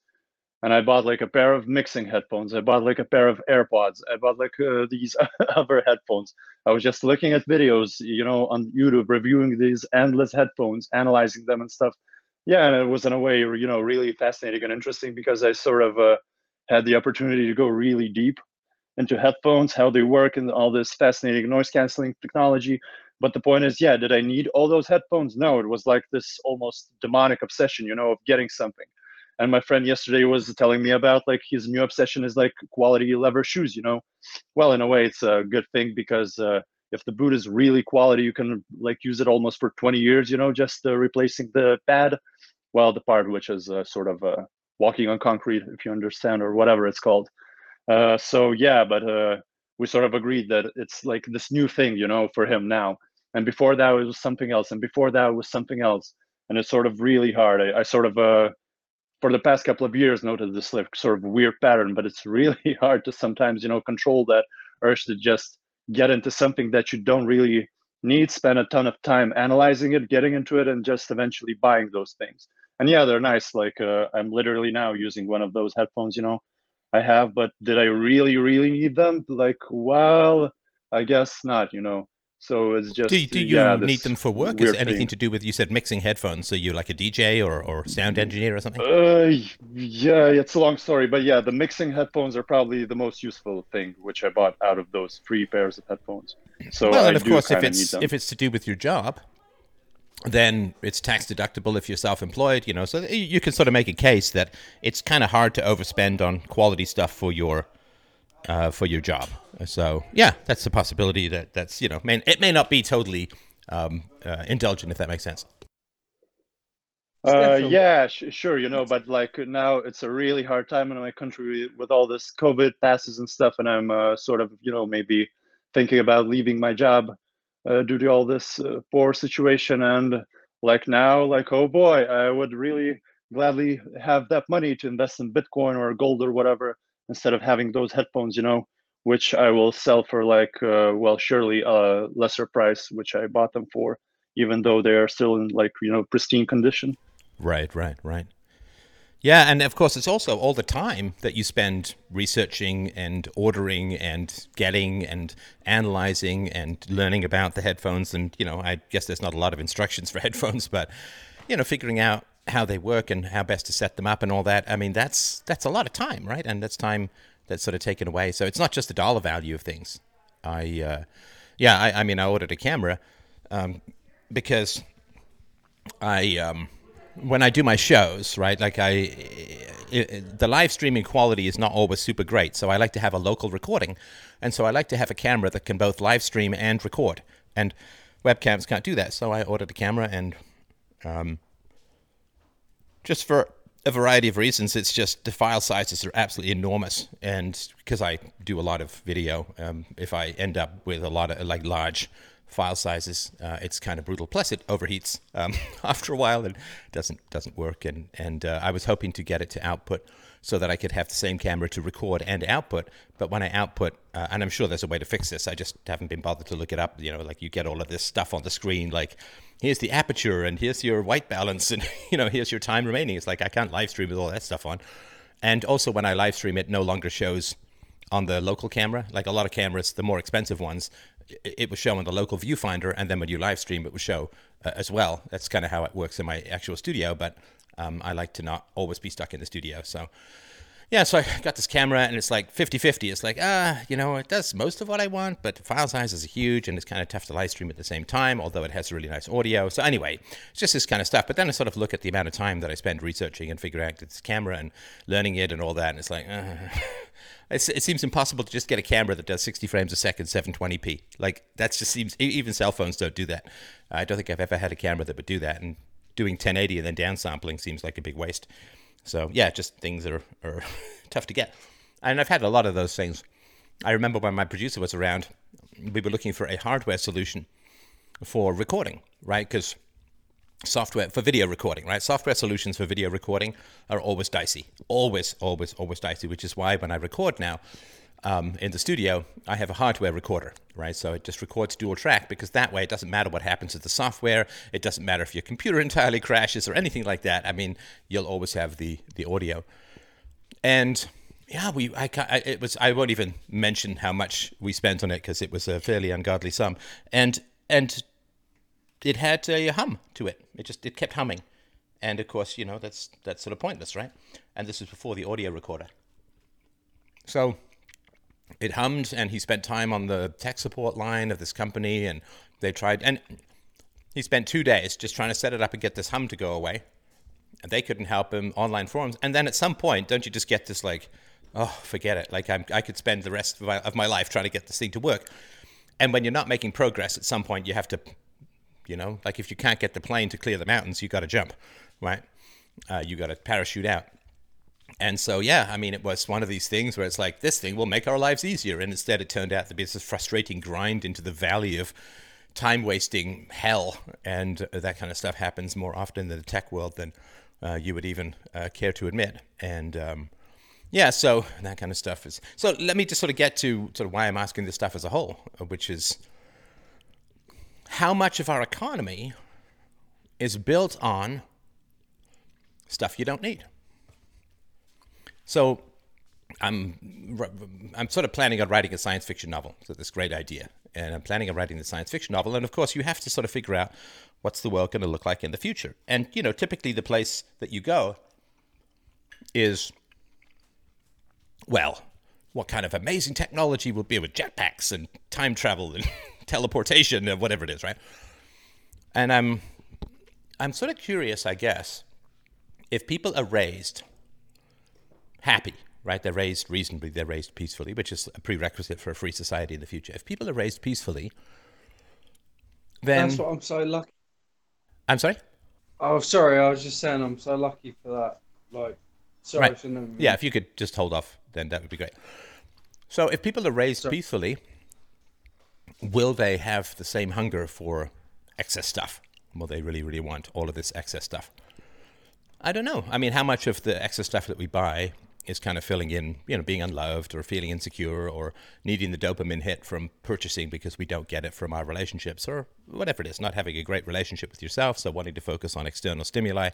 and I bought like a pair of mixing headphones. I bought like a pair of AirPods. I bought like uh, these <laughs> other headphones. I was just looking at videos, you know, on YouTube, reviewing these endless headphones, analyzing them and stuff. Yeah, and it was in a way, you know, really fascinating and interesting because I sort of uh, had the opportunity to go really deep into headphones, how they work, and all this fascinating noise canceling technology. But the point is, yeah, did I need all those headphones? No, it was like this almost demonic obsession, you know, of getting something. And my friend yesterday was telling me about like his new obsession is like quality leather shoes, you know. Well, in a way, it's a good thing because uh, if the boot is really quality, you can like use it almost for 20 years, you know, just uh, replacing the pad. Well, the part which is uh, sort of uh, walking on concrete, if you understand, or whatever it's called. Uh, so yeah, but uh, we sort of agreed that it's like this new thing, you know, for him now. And before that, it was something else, and before that, it was something else, and it's sort of really hard. I, I sort of uh, for the past couple of years noted this like sort of weird pattern, but it's <laughs> really hard to sometimes, you know, control that urge to just get into something that you don't really need, spend a ton of time analyzing it, getting into it, and just eventually buying those things. And yeah, they're nice. Like uh, I'm literally now using one of those headphones, you know, I have, but did I really, really need them? Like, well, I guess not, you know. So it's just Do, do you yeah, need them for work? Is anything thing. to do with you said mixing headphones? So you're like a DJ or, or sound engineer or something? Uh, yeah, it's a long story, but yeah, the mixing headphones are probably the most useful thing, which I bought out of those three pairs of headphones. So well, I and of course, if it's if it's to do with your job, then it's tax deductible if you're self-employed. You know, so you can sort of make a case that it's kind of hard to overspend on quality stuff for your uh, for your job. So yeah, that's a possibility. That that's you know, may, it may not be totally um, uh, indulgent if that makes sense. Uh, yeah, sh- sure, you know, but like now it's a really hard time in my country with all this COVID passes and stuff, and I'm uh, sort of, you know, maybe thinking about leaving my job uh, due to all this uh, poor situation. And like now, like, oh boy, I would really gladly have that money to invest in Bitcoin or gold or whatever instead of having those headphones, you know, which I will sell for like, uh, well, surely a lesser price, which I bought them for, even though they are still in like, you know, pristine condition. Right, right, right. Yeah, and of course, it's also all the time that you spend researching and ordering and getting and analyzing and learning about the headphones. And, you know, I guess there's not a lot of instructions for <laughs> headphones, but, you know, figuring out how they work and how best to set them up and all that. I mean, that's that's a lot of time, right? And that's time that's sort of taken away. So it's not just the dollar value of things. I, uh, yeah, I, I mean, I ordered a camera um, because I um, when I do my shows, right? Like I, i the live streaming quality is not always super great, so I like to have a local recording, and so I like to have a camera that can both live stream and record. And webcams can't do that, so I ordered a camera, and um, just for a variety of reasons, it's just the file sizes are absolutely enormous, and because I do a lot of video, um, if I end up with a lot of like large file sizes, uh, it's kind of brutal. Plus, it overheats um, <laughs> after a while and doesn't doesn't work. And and uh, I was hoping to get it to output so that I could have the same camera to record and output. But when I output, uh, and I'm sure there's a way to fix this, I just haven't been bothered to look it up. You know, like you get all of this stuff on the screen, like here's the aperture and here's your white balance and <laughs> you know here's your time remaining. It's like I can't live stream with all that stuff on. And also, when I live stream, it no longer shows on the local camera. Like a lot of cameras, the more expensive ones, it, was show on the local viewfinder, and then when you live stream, it would show uh, as well. That's kind of how it works in my actual studio. But um, I like to not always be stuck in the studio. So yeah, so I got this camera, and it's like 50-50. It's like ah, you know, it does most of what I want, but the file size is huge, and it's kind of tough to live stream at the same time. Although it has really nice audio. So anyway, it's just this kind of stuff. But then I sort of look at the amount of time that I spend researching and figuring out this camera and learning it and all that, and it's like. Uh, It's, it seems impossible to just get a camera that does 60 frames a second, 720p. Like that just seems even cell phones don't do that. I don't think I've ever had a camera that would do that, and doing 1080 and then downsampling seems like a big waste. So yeah, just things are, are <laughs> tough to get. And I've had a lot of those things. I remember when my producer was around, we were looking for a hardware solution for recording, right? Because software for video recording, right? Software solutions for video recording are always dicey, always, always, always dicey. Which is why when I record now um, in the studio, I have a hardware recorder, right? So it just records dual track because that way it doesn't matter what happens to the software. It doesn't matter if your computer <laughs> entirely crashes or anything like that. I mean, you'll always have the the audio. And yeah, we I, I it was I won't even mention how much we spent on it because it was a fairly ungodly sum. And and it had a hum to it. It just it kept humming, and of course, you know that's that's sort of pointless, right? And this was before the audio recorder. So it hummed, and he spent time on the tech support line of this company, and they tried, and he spent two days just trying to set it up and get this hum to go away. And they couldn't help him. Online forums, and then at some point, don't you just get this like, oh, forget it. Like I'm, I could spend the rest of my, of my life trying to get this thing to work. And when you're not making progress, at some point you have to you know, like if you can't get the plane to clear the mountains, you got to jump, right? Uh, you got to parachute out. And so, yeah, I mean, it was one of these things where it's like, this thing will make our lives easier. And instead, it turned out to be this frustrating grind into the valley of time wasting hell. And that kind of stuff happens more often in the tech world than uh, you would even uh, care to admit. And, um, yeah, so that kind of stuff is. So let me just sort of get to sort of why I'm asking this stuff as a whole, which is how much of our economy is built on stuff you don't need. So I'm I'm sort of planning on writing a science fiction novel. So this great idea, and I'm planning on writing the science fiction novel. And of course, you have to sort of figure out what's the world going to look like in the future. And you know, typically the place that you go is well, what kind of amazing technology will be with jetpacks and time travel and <laughs> teleportation and whatever it is, right? And I'm I'm sort of curious, I guess, if people are raised happy, right? They're raised reasonably, they're raised peacefully, which is a prerequisite for a free society in the future. If people are raised peacefully, then That's what I'm so lucky. I'm sorry. Oh, sorry. I was just saying I'm so lucky for that. Like, sorry Right. Yeah, if you could just hold off, then that would be great. So, if people are raised Sorry. peacefully, will they have the same hunger for excess stuff? Will they really, really want all of this excess stuff? I don't know. I mean, how much of the excess stuff that we buy is kind of filling in, you know, being unloved or feeling insecure or needing the dopamine hit from purchasing because we don't get it from our relationships or whatever it is, not having a great relationship with yourself, so wanting to focus on external stimuli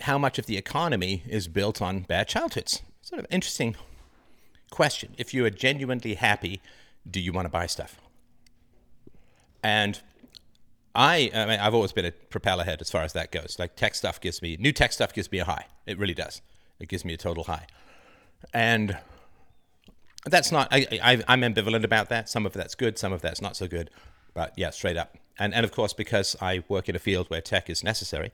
how much of the economy is built on bad childhoods? Sort of interesting question. If you are genuinely happy, do you want to buy stuff? And I, I mean, I've always been a propeller head as far as that goes. Like tech stuff gives me new tech stuff gives me a high. It really does. It gives me a total high. And that's not. I, I, I'm ambivalent about that. Some of that's good. Some of that's not so good. But yeah, straight up. And and of course, because I work in a field where tech is necessary,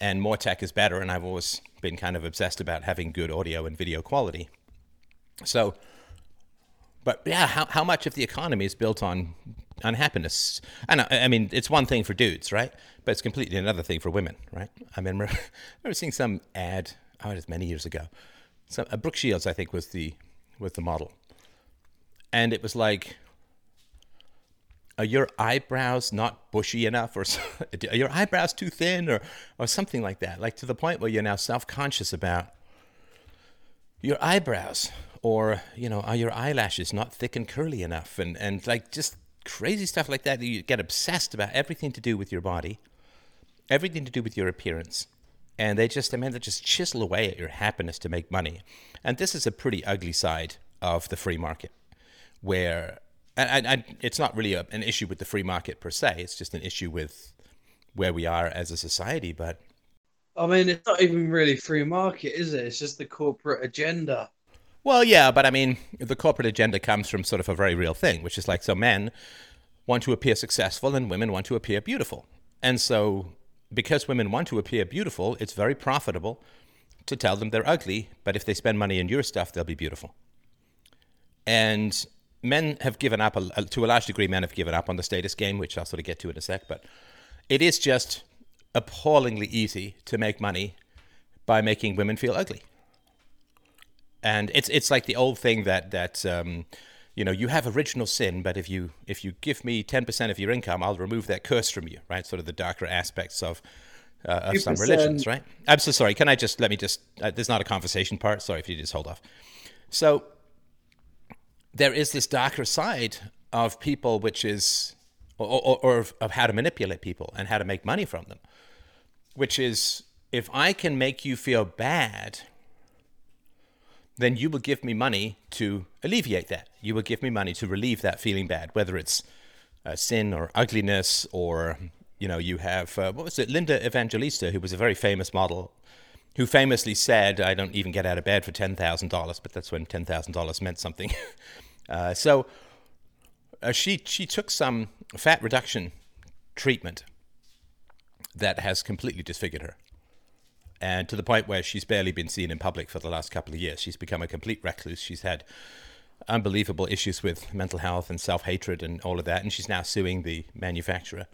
and more tech is better. And I've always been kind of obsessed about having good audio and video quality. So, but yeah, how, how much of the economy is built on unhappiness? And I, I mean, it's one thing for dudes, right? But it's completely another thing for women, right? I mean, <laughs> I remember seeing some ad, oh, it was many years ago. So, uh, Brooke Shields, I think, was the was the model, and it was like, are your eyebrows not bushy enough or <laughs> are your eyebrows too thin or or something like that like to the point where you're now self-conscious about your eyebrows or you know are your eyelashes not thick and curly enough and and like just crazy stuff like that you get obsessed about everything to do with your body everything to do with your appearance and they just i mean they just chisel away at your happiness to make money and this is a pretty ugly side of the free market where and, and it's not really a, an issue with the free market per se it's just an issue with where we are as a society but I mean, it's not even really free market, is it? It's just the corporate agenda. Well yeah but i mean the corporate agenda comes from sort of a very real thing which is like so men want to appear successful and women want to appear beautiful. And so because women want to appear beautiful it's very profitable to tell them they're ugly but if they spend money in your stuff they'll be beautiful. And men have given up to a large degree men have given up on the status game which i'll sort of get to in a sec but it is just appallingly easy to make money by making women feel ugly and it's it's like the old thing that that um, you know you have original sin but if you if you give me 10% of your income i'll remove that curse from you right? Sort of the darker aspects of uh, of some 2%. religions right? I'm so sorry. Can i just let me just uh, there's not a conversation part. Sorry if you just hold off. So there is this darker side of people which is or, or, or of, of how to manipulate people and how to make money from them which is if i can make you feel bad then you will give me money to alleviate that. You will give me money to relieve that feeling bad, whether it's uh, sin or ugliness, or you know, you have uh, what was it, Linda Evangelista, who was a very famous model, who famously said, "I don't even get out of bed for ten thousand dollars," but that's when ten thousand dollars meant something. <laughs> uh, so uh, she she took some fat reduction treatment that has completely disfigured her and to the point where she's barely been seen in public for the last couple of years. She's become a complete recluse. She's had unbelievable issues with mental health and self hatred and all of that, and she's now suing the manufacturer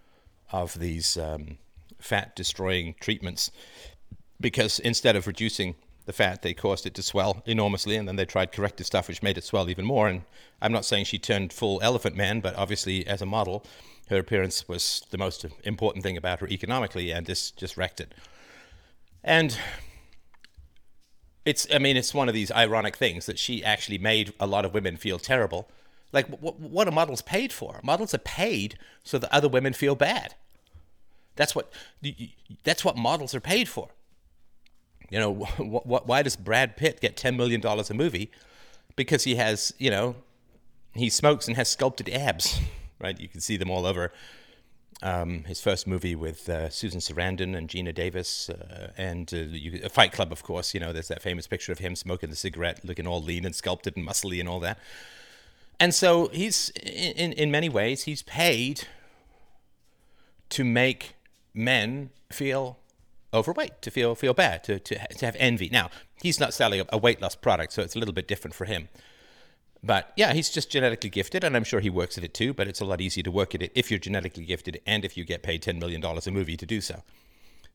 of these um, fat destroying treatments because instead of reducing the fat, they caused it to swell enormously, and then they tried corrective stuff which made it swell even more. And I'm not saying she turned full elephant man, but obviously, as a model, her appearance was the most important thing about her economically, and this just wrecked it. And it's, I mean, it's one of these ironic things that she actually made a lot of women feel terrible. Like, what, what are models paid for? Models are paid so that other women feel bad. That's what, that's what models are paid for. You know, <laughs> wh- wh- why does Brad Pitt get $10 million a movie? Because he has, you know, he smokes and has sculpted abs, <laughs> right? You can see them all over. Um, his first movie with uh, Susan Sarandon and Geena Davis, uh, and uh, you, Fight Club, of course. You know, there's that famous picture of him smoking the cigarette, looking all lean and sculpted and muscly and all that. And so he's, in, in many ways, he's paid to make men feel overweight, to feel feel bad, to, to, to have envy. Now, he's not selling a weight loss product, so it's a little bit different for him. But yeah, he's just genetically gifted, and I'm sure he works at it too. But it's a lot easier to work at it if you're genetically gifted and if you get paid $10 million a movie to do so.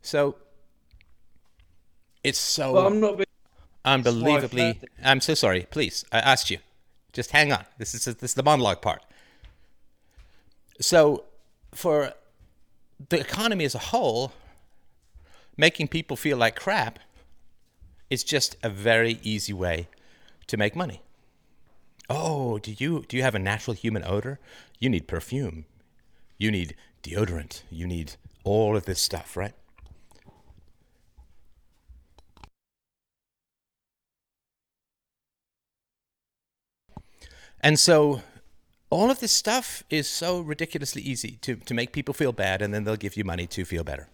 So it's so But I'm not unbelievably. I'm so sorry. Please, I asked you. Just hang on. This is this is the monologue part. So, for the economy as a whole, making people feel like crap is just a very easy way to make money. Oh, do you do you have a natural human odor? You need perfume. You need deodorant. You need all of this stuff, right? And so all of this stuff is so ridiculously easy to, to make people feel bad and then they'll give you money to feel better.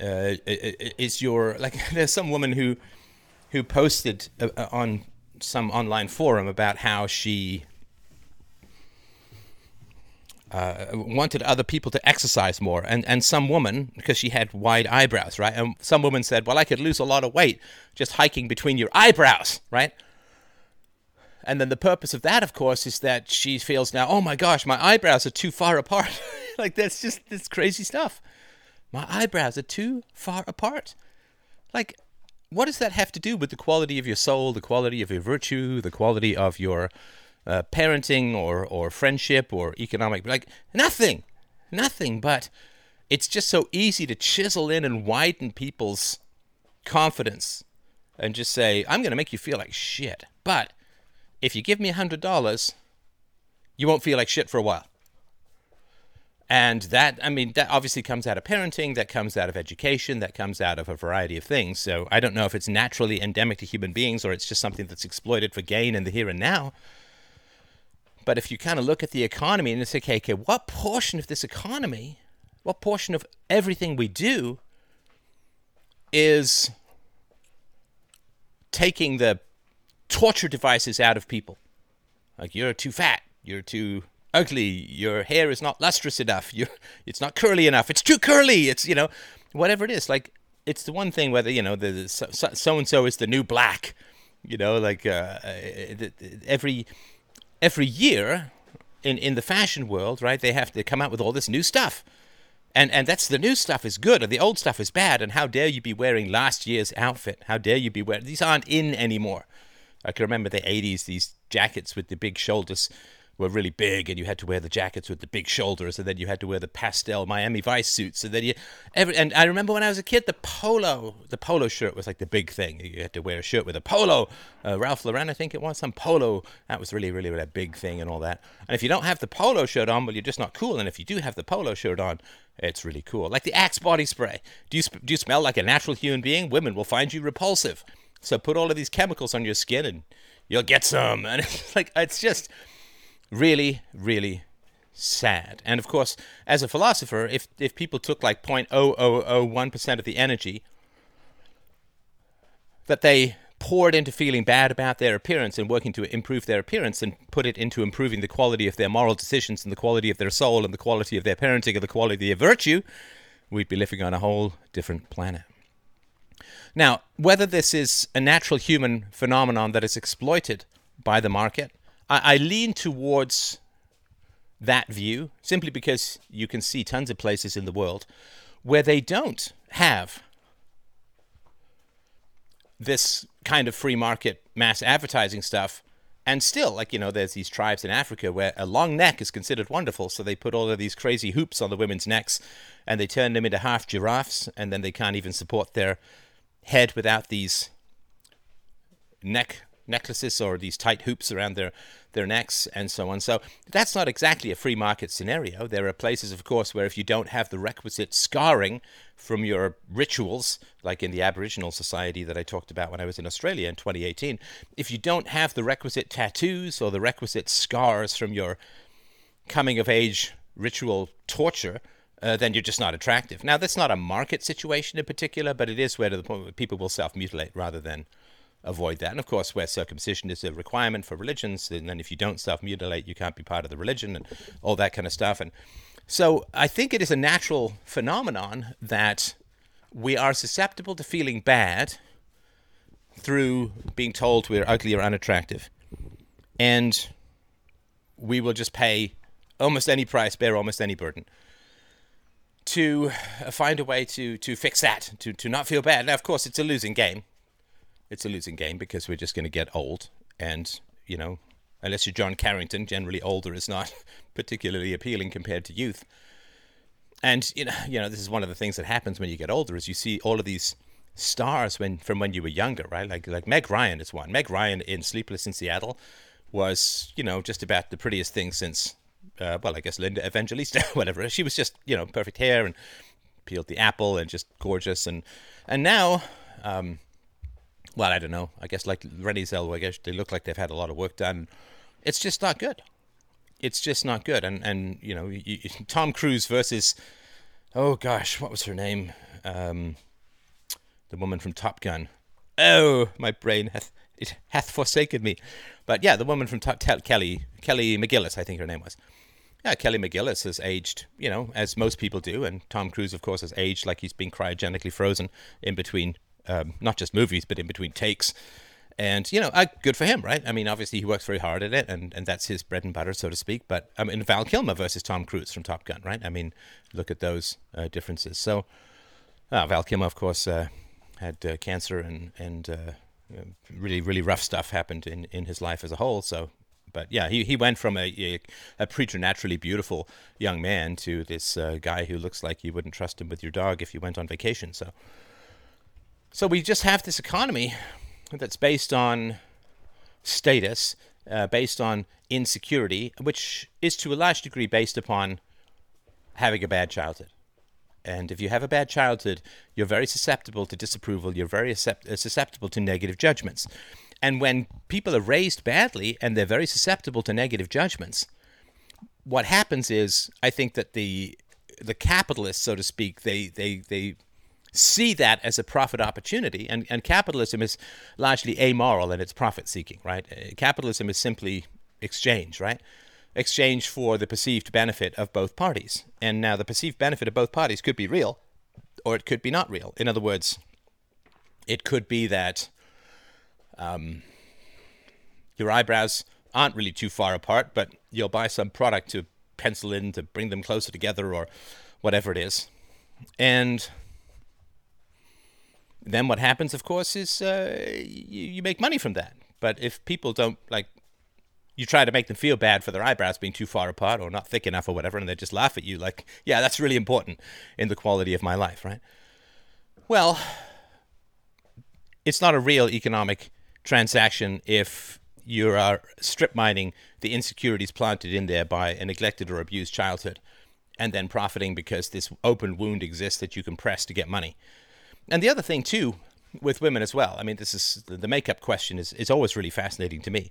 Uh, is your like <laughs> there's some woman who who posted uh, uh, on some online forum about how she uh, wanted other people to exercise more, and and some woman because she had wide eyebrows, right? And some woman said, "Well, I could lose a lot of weight just hiking between your eyebrows, right?" And then the purpose of that, of course, is that she feels now, "Oh my gosh, my eyebrows are too far apart." <laughs> like that's just this crazy stuff. My eyebrows are too far apart. Like, what does that have to do with the quality of your soul, the quality of your virtue, the quality of your uh, parenting or, or friendship or economic? Like, nothing. Nothing. But it's just so easy to chisel in and widen people's confidence and just say, I'm going to make you feel like shit. But if you give me a $100, you won't feel like shit for a while. And that, I mean, that obviously comes out of parenting, that comes out of education, that comes out of a variety of things. So I don't know if it's naturally endemic to human beings or it's just something that's exploited for gain in the here and now. But if you kind of look at the economy and say, okay, okay, what portion of this economy, what portion of everything we do is taking the torture devices out of people? Like, you're too fat, you're too ugly. Your hair is not lustrous enough. <laughs> You, it's not curly enough. It's too curly. It's you know, whatever it is. Like it's the one thing whether you know the so and so is the new black. You know, like uh, every every year in in the fashion world, right? They have to come out with all this new stuff. And and that's the new stuff is good and the old stuff is bad. And how dare you be wearing last year's outfit? How dare you be wearing these aren't in anymore. I can remember the 80s, these jackets with the big shoulders were really big, and you had to wear the jackets with the big shoulders, and then you had to wear the pastel Miami Vice suits, and then you every. And I remember when I was a kid, the polo, the polo shirt was like the big thing. You had to wear a shirt with a polo. Uh, Ralph Lauren, I think it was, some polo. That was really, really, really a big thing, and all that. And if you don't have the polo shirt on, well, you're just not cool. And if you do have the polo shirt on, it's really cool. Like the Axe body spray. Do you do you smell like a natural human being? Women will find you repulsive. So put all of these chemicals on your skin, and you'll get some. <laughs> And it's like it's just really, really sad. And of course, as a philosopher, if if people took like 0.0001% of the energy that they poured into feeling bad about their appearance and working to improve their appearance and put it into improving the quality of their moral decisions and the quality of their soul and the quality of their parenting and the quality of their virtue, we'd be living on a whole different planet. Now, whether this is a natural human phenomenon that is exploited by the market I, I lean towards that view simply because you can see tons of places in the world where they don't have this kind of free market mass advertising stuff. And still like you know there's these tribes in africa where a long neck is considered wonderful. So they put all of these crazy hoops on the women's necks and they turn them into half giraffes and then they can't even support their head without these neck necklaces or these tight hoops around their their necks and so on. So that's not exactly a free market scenario. There are places, of course, where if you don't have the requisite scarring from your rituals, like in the Aboriginal society that I talked about when I was in Australia in 2018, if you don't have the requisite tattoos or the requisite scars from your coming of age ritual torture, uh, then you're just not attractive. Now, that's not a market situation in particular, but it is where the point where people will self mutilate rather than avoid that. And of course, where circumcision is a requirement for religions, and then if you don't self mutilate, you can't be part of the religion and all that kind of stuff. And so I think it is a natural phenomenon that we are susceptible to feeling bad through being told we're ugly or unattractive. And we will just pay almost any price, bear almost any burden to uh, find a way to, to fix that, to, to not feel bad. Now, of course, it's a losing game it's a losing game because we're just going to get old. And, you know, unless you're John Carrington, generally older is not <laughs> particularly appealing compared to youth. And, you know, you know, this is one of the things that happens when you get older is you see all of these stars when from when you were younger, right? Like like Meg Ryan is one. Meg Ryan in Sleepless in Seattle was, you know, just about the prettiest thing since uh, well, I guess Linda Evangelista, <laughs> whatever. She was just, you know, perfect hair and peeled the apple and just gorgeous and and now um, well, I don't know. I guess like Renée Zellweger, they look like they've had a lot of work done. It's just not good. It's just not good. And and you know, you, <laughs> Tom Cruise versus, oh gosh, what was her name? Um, the woman from Top Gun. Oh, my brain hath it hath forsaken me. But yeah, the woman from Top Kelly Kelly McGillis, I think her name was. Yeah, Kelly McGillis has aged, you know, as most people do, and Tom Cruise, of course, has aged like he's been cryogenically frozen in between um, not just movies, but in between takes. And you know, uh, good for him, right? I mean, obviously he works very hard at it, and, and that's his bread and butter, so to speak. But I mean, Val Kilmer versus Tom Cruise from Top Gun, right? I mean, look at those uh, differences. So, uh, Val Kilmer, of course, uh, had uh, cancer, and and uh, really really rough stuff happened in, in his life as a whole. So, but yeah, he, he went from a, a, a preternaturally beautiful young man to this guy who looks like you wouldn't trust him with your dog if you went on vacation. So. So we just have this economy that's based on status, uh, based on insecurity, which is to a large degree based upon having a bad childhood. And if you have a bad childhood, you're very susceptible to disapproval, you're very uh, susceptible to negative judgments. And when people are raised badly and they're very susceptible to negative judgments, what happens is I think that the the capitalists, so to speak, they they they see that as a profit opportunity. And, and capitalism is largely amoral in its profit seeking, right? Uh, capitalism is simply exchange, right? Exchange for the perceived benefit of both parties. And now the perceived benefit of both parties could be real or it could be not real. In other words, it could be that um, your eyebrows aren't really too far apart, but you'll buy some product to pencil in to bring them closer together or whatever it is. And then what happens, of course, is uh, you, you make money from that. But if people don't like, you try to make them feel bad for their eyebrows being too far apart or not thick enough or whatever, and they just laugh at you like, yeah, that's really important in the quality of my life, right? Well, it's not a real economic transaction if you are strip mining the insecurities planted in there by a neglected or abused childhood and then profiting because this open wound exists that you can press to get money. And the other thing too, with women as well. I mean, this is the makeup question is is always really fascinating to me.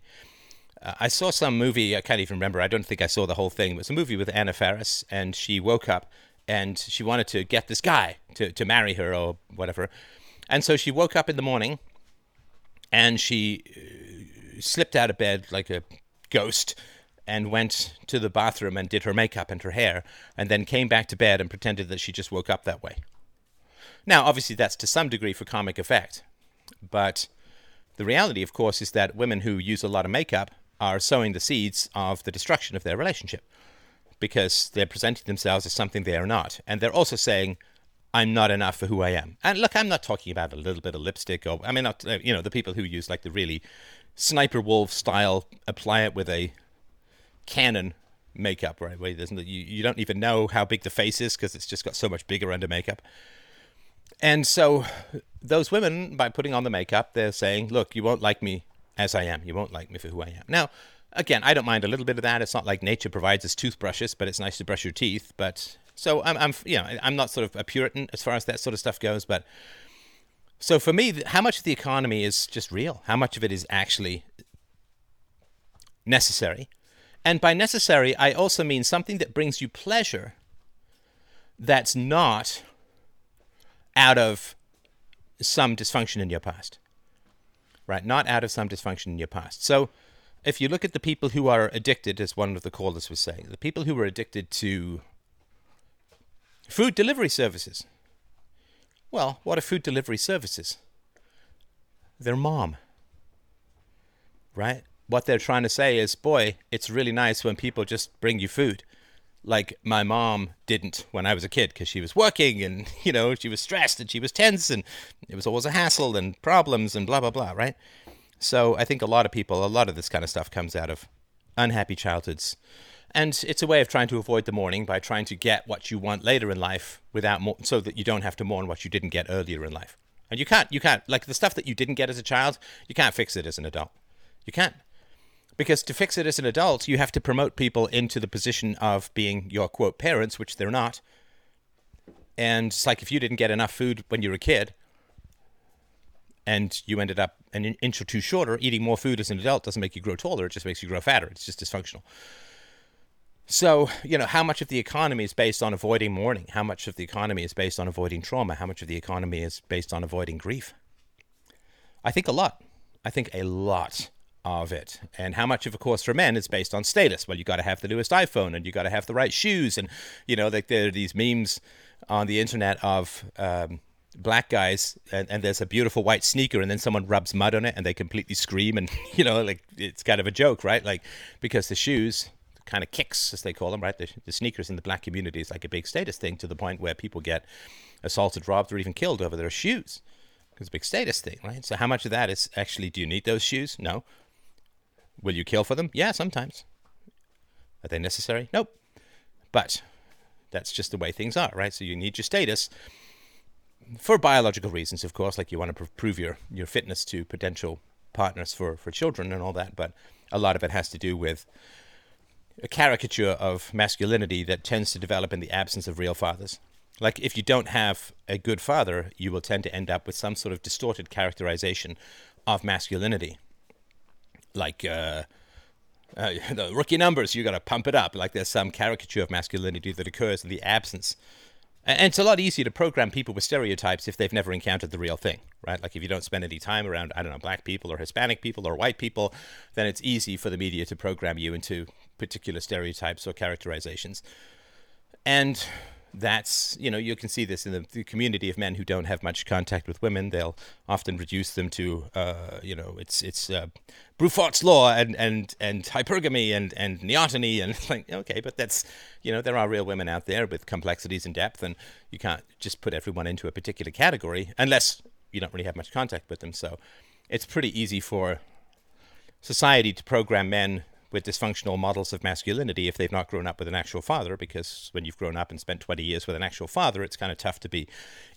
Uh, I saw some movie. I can't even remember. I don't think I saw the whole thing. It was a movie with Anna Faris, and she woke up and she wanted to get this guy to to marry her or whatever. And so she woke up in the morning, and she uh, slipped out of bed like a ghost and went to the bathroom and did her makeup and her hair, and then came back to bed and pretended that she just woke up that way. Now, obviously, that's to some degree for comic effect, but the reality, of course, is that women who use a lot of makeup are sowing the seeds of the destruction of their relationship because they're presenting themselves as something they are not. And they're also saying, I'm not enough for who I am. And look, I'm not talking about a little bit of lipstick or, I mean, not, uh, you know, the people who use like the really sniper wolf style, apply it with a cannon makeup, right? Where there's, you, you don't even know how big the face is because it's just got so much bigger under makeup. And so those women, by putting on the makeup, they're saying, look, you won't like me as I am. You won't like me for who I am. Now, again, I don't mind a little bit of that. It's not like nature provides us toothbrushes, but it's nice to brush your teeth. But so I'm, I'm, you know, I'm not sort of a Puritan as far as that sort of stuff goes. But so for me, how much of the economy is just real? How much of it is actually necessary? And by necessary, I also mean something that brings you pleasure that's not out of some dysfunction in your past. Right? Not out of some dysfunction in your past. So if you look at the people who are addicted, as one of the callers was saying, the people who are addicted to food delivery services. Well, what are food delivery services? Their mom. Right? What they're trying to say is, boy, it's really nice when people just bring you food. Like my mom didn't when I was a kid because she was working and, <laughs> you know, she was stressed and she was tense and it was always a hassle and problems and blah, blah, blah, right? So I think a lot of people, a lot of this kind of stuff comes out of unhappy childhoods. And it's a way of trying to avoid the mourning by trying to get what you want later in life without mo- so that you don't have to mourn what you didn't get earlier in life. And you can't, you can't, like the stuff that you didn't get as a child, you can't fix it as an adult. You can't. Because to fix it as an adult, you have to promote people into the position of being your quote parents, which they're not. And it's like if you didn't get enough food when you were a kid, and you ended up an inch or two shorter, eating more food as an adult doesn't make you grow taller, it just makes you grow fatter. It's just dysfunctional. So, you know, how much of the economy is based on avoiding mourning? How much of the economy is based on avoiding trauma? How much of the economy is based on avoiding grief? I think a lot. I think a lot of it. And how much of, of course, for men is based on status? Well, you got to have the newest iPhone and you got to have the right shoes. And, you know, like there are these memes on the internet of, um, black guys and, and there's a beautiful white sneaker and then someone rubs mud on it and they completely scream and <laughs> you know like it's kind of a joke right like because the shoes kind of kicks as they call them right the, the sneakers in the black community is like a big status thing to the point where people get assaulted robbed or even killed over their shoes it's a big status thing right so how much of that is actually do you need those shoes no will you kill for them? Yeah sometimes. Are they necessary? Nope. But that's just the way things are right? So you need your status for biological reasons, of course, like you want to pr- prove your, your fitness to potential partners for, for children and all that, but a lot of it has to do with a caricature of masculinity that tends to develop in the absence of real fathers. Like, if you don't have a good father, you will tend to end up with some sort of distorted characterization of masculinity. Like, uh, uh, <laughs> the rookie numbers, you got to pump it up. Like, there's some caricature of masculinity that occurs in the absence and it's a lot easier to program people with stereotypes if they've never encountered the real thing, right? Like if you don't spend any time around, I don't know, black people or Hispanic people or white people, then it's easy for the media to program you into particular stereotypes or characterizations. And that's you know you can see this in the, the, community of men who don't have much contact with women. They'll often reduce them to uh, you know it's it's uh, Briffault's law and and and hypergamy and and neoteny and like okay but that's you know there are real women out there with complexities and depth and you can't just put everyone into a particular category unless you don't really have much contact with them. So it's pretty easy for society to program men with dysfunctional models of masculinity if they've not grown up with an actual father, because when you've grown up and spent 20 years with an actual father, it's kind of tough to be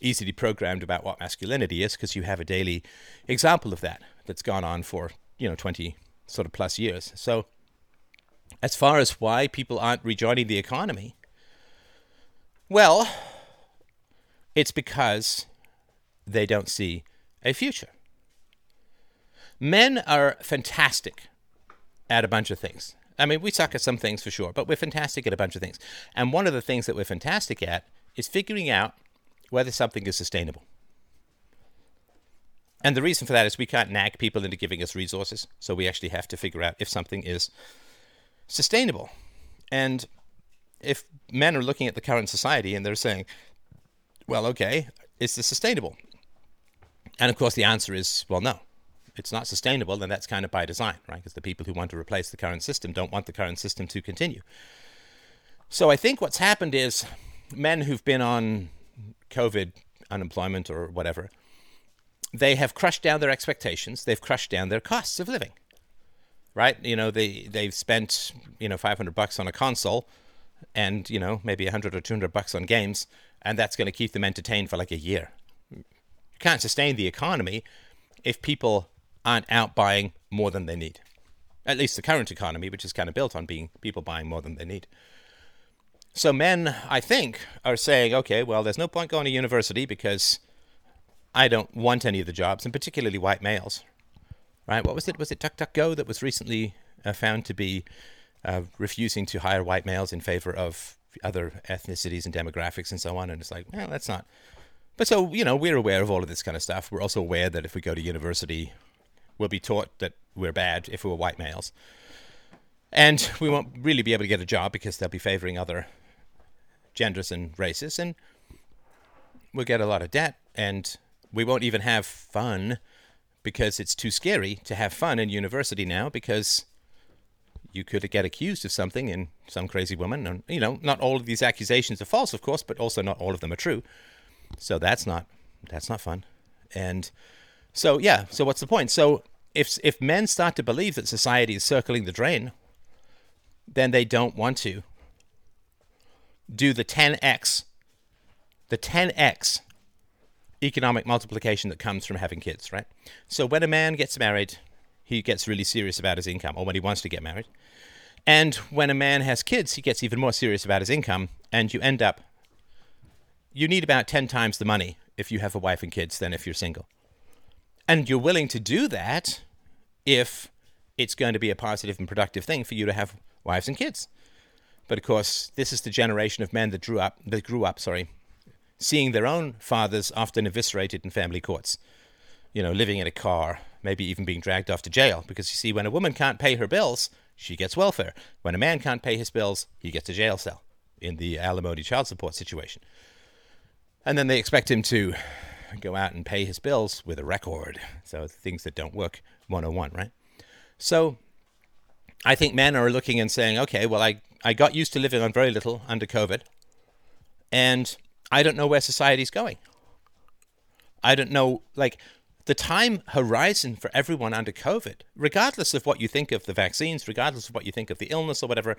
easily programmed about what masculinity is because you have a daily example of that that's gone on for, you know, 20 sort of plus years. So, as far as why people aren't rejoining the economy, well, it's because they don't see a future. Men are fantastic at a bunch of things. I mean, we suck at some things for sure, but we're fantastic at a bunch of things. And one of the things that we're fantastic at is figuring out whether something is sustainable. And the reason for that is we can't nag people into giving us resources. So we actually have to figure out if something is sustainable. And if men are looking at the current society and they're saying, well, okay, is this sustainable? And of course, the answer is, well, no it's not sustainable, then that's kind of by design, right? Because the people who want to replace the current system don't want the current system to continue. So I think what's happened is men who've been on COVID unemployment or whatever, they have crushed down their expectations. They've crushed down their costs of living, right? You know, they they've spent you know 500 bucks on a console, and you know maybe 100 or 200 bucks on games, and that's going to keep them entertained for like a year. You can't sustain the economy if people aren't out buying more than they need. At least the current economy, which is kind of built on being people buying more than they need. So men, I think, are saying, okay, well, there's no point going to university because I don't want any of the jobs, and particularly white males. Right? What was it? Was it DuckDuckGo that was recently uh, found to be uh, refusing to hire white males in favor of other ethnicities and demographics and so on? And it's like, well, that's not. But so, you know, we're aware of all of this kind of stuff. We're also aware that if we go to university, we'll be taught that we're bad if we're white males. And we won't really be able to get a job because they'll be favoring other genders and races. And we'll get a lot of debt. And we won't even have fun because it's too scary to have fun in university now because you could get accused of something and some crazy woman and you know not all of these accusations are false of course but also not all of them are true so that's not that's not fun and so yeah so what's the point so if if men start to believe that society is circling the drain then they don't want to do the 10x the 10x economic multiplication that comes from having kids, right? So when a man gets married, he gets really serious about his income, or when he wants to get married. And when a man has kids, he gets even more serious about his income, and you end up, you need about 10 times the money if you have a wife and kids than if you're single. And you're willing to do that if it's going to be a positive and productive thing for you to have wives and kids. But of course, this is the generation of men that grew up, that grew up, sorry, seeing their own fathers often eviscerated in family courts. You know, living in a car, maybe even being dragged off to jail. Because you see, when a woman can't pay her bills, she gets welfare. When a man can't pay his bills, he gets a jail cell in the alimony child support situation. And then they expect him to go out and pay his bills with a record. So things that don't work 101, right? So I think men are looking and saying, okay, well, I, I got used to living on very little under COVID. And I don't know where society's going. I don't know, like, the time horizon for everyone under COVID, regardless of what you think of the vaccines, regardless of what you think of the illness or whatever,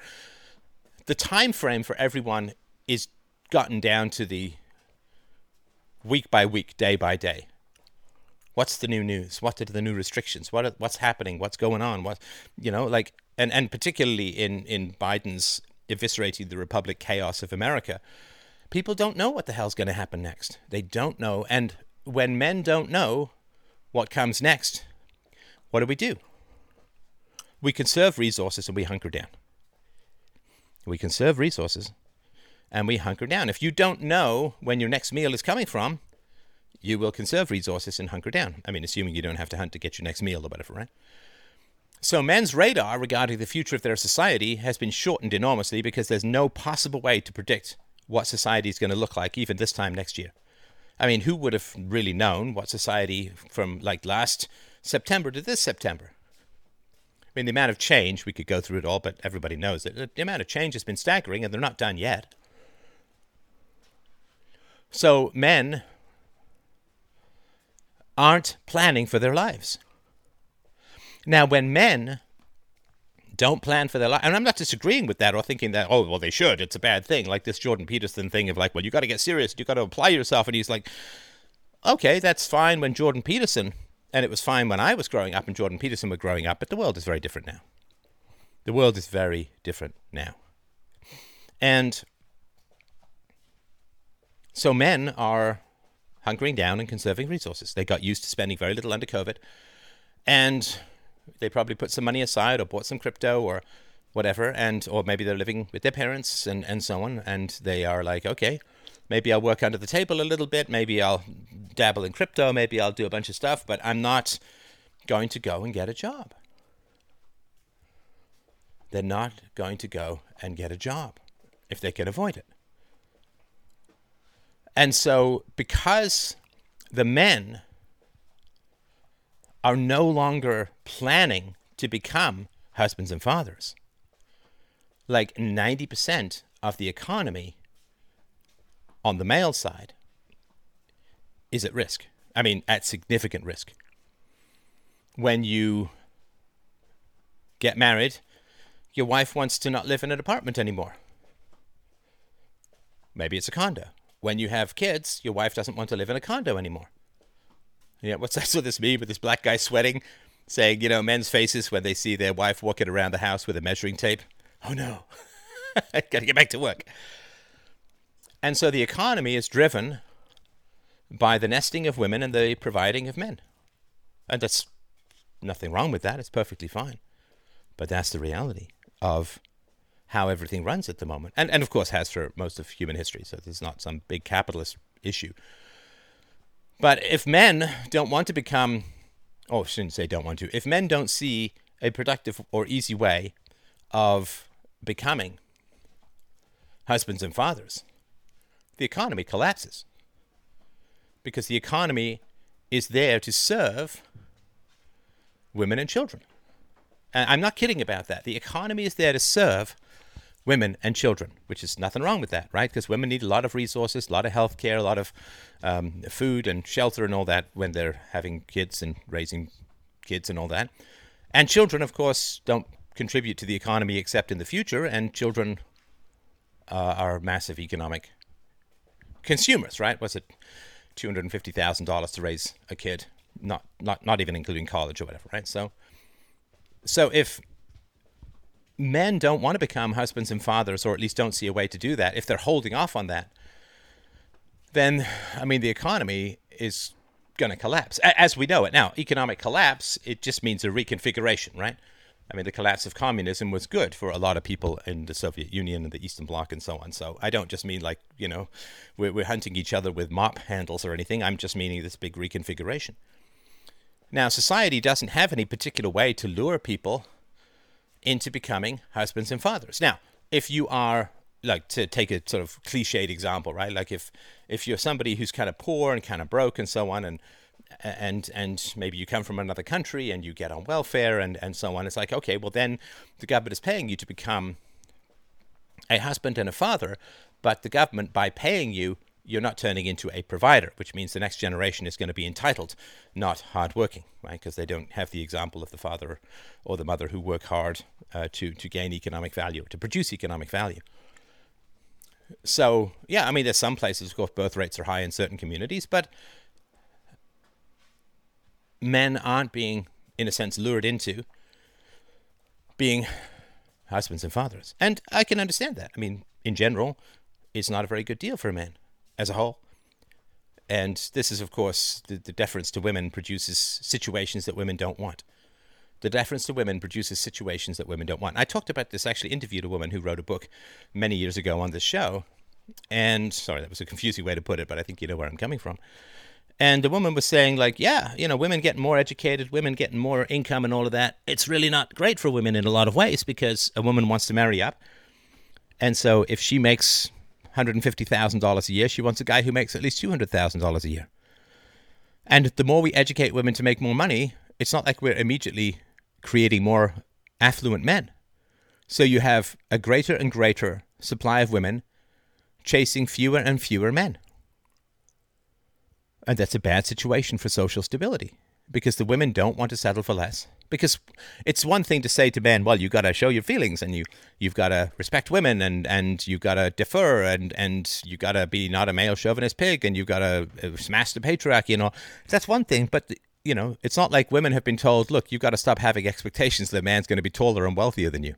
the time frame for everyone is gotten down to the week by week, day by day. What's the new news? What are the new restrictions? What are, what's happening? What's going on? What you know, like, and and particularly in in Biden's eviscerating the republic chaos of America, people don't know what the hell's going to happen next. They don't know, and when men don't know what comes next, what do we do? We conserve resources and we hunker down. We conserve resources and we hunker down. If you don't know when your next meal is coming from, you will conserve resources and hunker down. I mean, assuming you don't have to hunt to get your next meal or whatever, right? So men's radar regarding the future of their society has been shortened enormously because there's no possible way to predict what society is going to look like even this time next year. I mean, who would have really known what society from like last September to this September? I mean, the amount of change, we could go through it all, but everybody knows that the amount of change has been staggering and they're not done yet. So men aren't planning for their lives. Now, when men don't plan for their life, and I'm not disagreeing with that or thinking that, oh, well, they should, it's a bad thing, like this Jordan Peterson thing of like, well, you got to get serious, you got to apply yourself. And he's like, okay, that's fine when Jordan Peterson, and it was fine when I was growing up and Jordan Peterson were growing up, but the world is very different now. The world is very different now. And so men are hunkering down and conserving resources. They got used to spending very little under COVID, and they probably put some money aside or bought some crypto or whatever, and or maybe they're living with their parents and and so on, and they are like, okay, maybe I'll work under the table a little bit, maybe I'll dabble in crypto, maybe I'll do a bunch of stuff, but I'm not going to go and get a job. They're not going to go and get a job if they can avoid it. And so, because the men are no longer planning to become husbands and fathers, like 90% of the economy on the male side is at risk. I mean, at significant risk. When you get married, your wife wants to not live in an apartment anymore. Maybe it's a condo when you have kids, your wife doesn't want to live in a condo anymore. Yeah, what's <laughs> that? So this meme with this black guy sweating saying, you know, men's faces when they see their wife walking around the house with a measuring tape. Oh no, <laughs> gotta get back to work. And so the economy is driven by the nesting of women and the providing of men. And that's nothing wrong with that. It's perfectly fine. But that's the reality of how everything runs at the moment. And, and of course, has for most of human history. So there's not some big capitalist issue. But if men don't want to become, oh, I shouldn't say don't want to, if men don't see a productive or easy way of becoming husbands and fathers, the economy collapses. Because the economy is there to serve women and children. And I'm not kidding about that. The economy is there to serve women and children, which is nothing wrong with that, right? Because women need a lot of resources, a lot of health care, a lot of um, food and shelter and all that when they're having kids and raising kids and all that. And children, of course, don't contribute to the economy except in the future, and children uh, are massive economic consumers, right? Was it two hundred and fifty thousand dollars to raise a kid? Not not not even including college or whatever, right? So so if men don't want to become husbands and fathers, or at least don't see a way to do that, if they're holding off on that, then I mean the economy is going to collapse as we know it now. Economic collapse it just means a reconfiguration, right? I mean, the collapse of communism was good for a lot of people in the Soviet Union and the Eastern Bloc and so on. So I don't just mean like, you know, we're, we're hunting each other with mop handles or anything. I'm just meaning this big reconfiguration. Now, society doesn't have any particular way to lure people into becoming husbands and fathers. Now, if you are like to take a sort of cliched example, right? Like if if you're somebody who's kind of poor and kind of broke and so on, and and and maybe you come from another country and you get on welfare and and so on, it's like okay, well then the government is paying you to become a husband and a father, but the government by paying you you're not turning into a provider, which means the next generation is going to be entitled, not hardworking, right? Because they don't have the example of the father or the mother who work hard uh, to to gain economic value, to produce economic value. So yeah, I mean, there's some places, of course, birth rates are high in certain communities, but men aren't being, in a sense, lured into being husbands and fathers, and I can understand that. I mean, in general, it's not a very good deal for a man as a whole. And this is, of course, the, the deference to women produces situations that women don't want. The deference to women produces situations that women don't want. I talked about this, actually interviewed a woman who wrote a book many years ago on this show. And sorry, that was a confusing way to put it, but I think you know where I'm coming from. And the woman was saying, like, yeah, you know, women getting more educated, women getting more income and all of that. It's really not great for women in a lot of ways because a woman wants to marry up. And so if she makes $150,000 a year. She wants a guy who makes at least $200,000 a year. And the more we educate women to make more money, it's not like we're immediately creating more affluent men. So you have a greater and greater supply of women chasing fewer and fewer men. And that's a bad situation for social stability because the women don't want to settle for less because it's one thing to say to men, well, you got to show your feelings and you you've got to respect women and and you got to defer and and you got to be not a male chauvinist pig and you got to uh, smash the patriarchy you know that's one thing but you know it's not like women have been told look you've got to stop having expectations that a man's going to be taller and wealthier than you.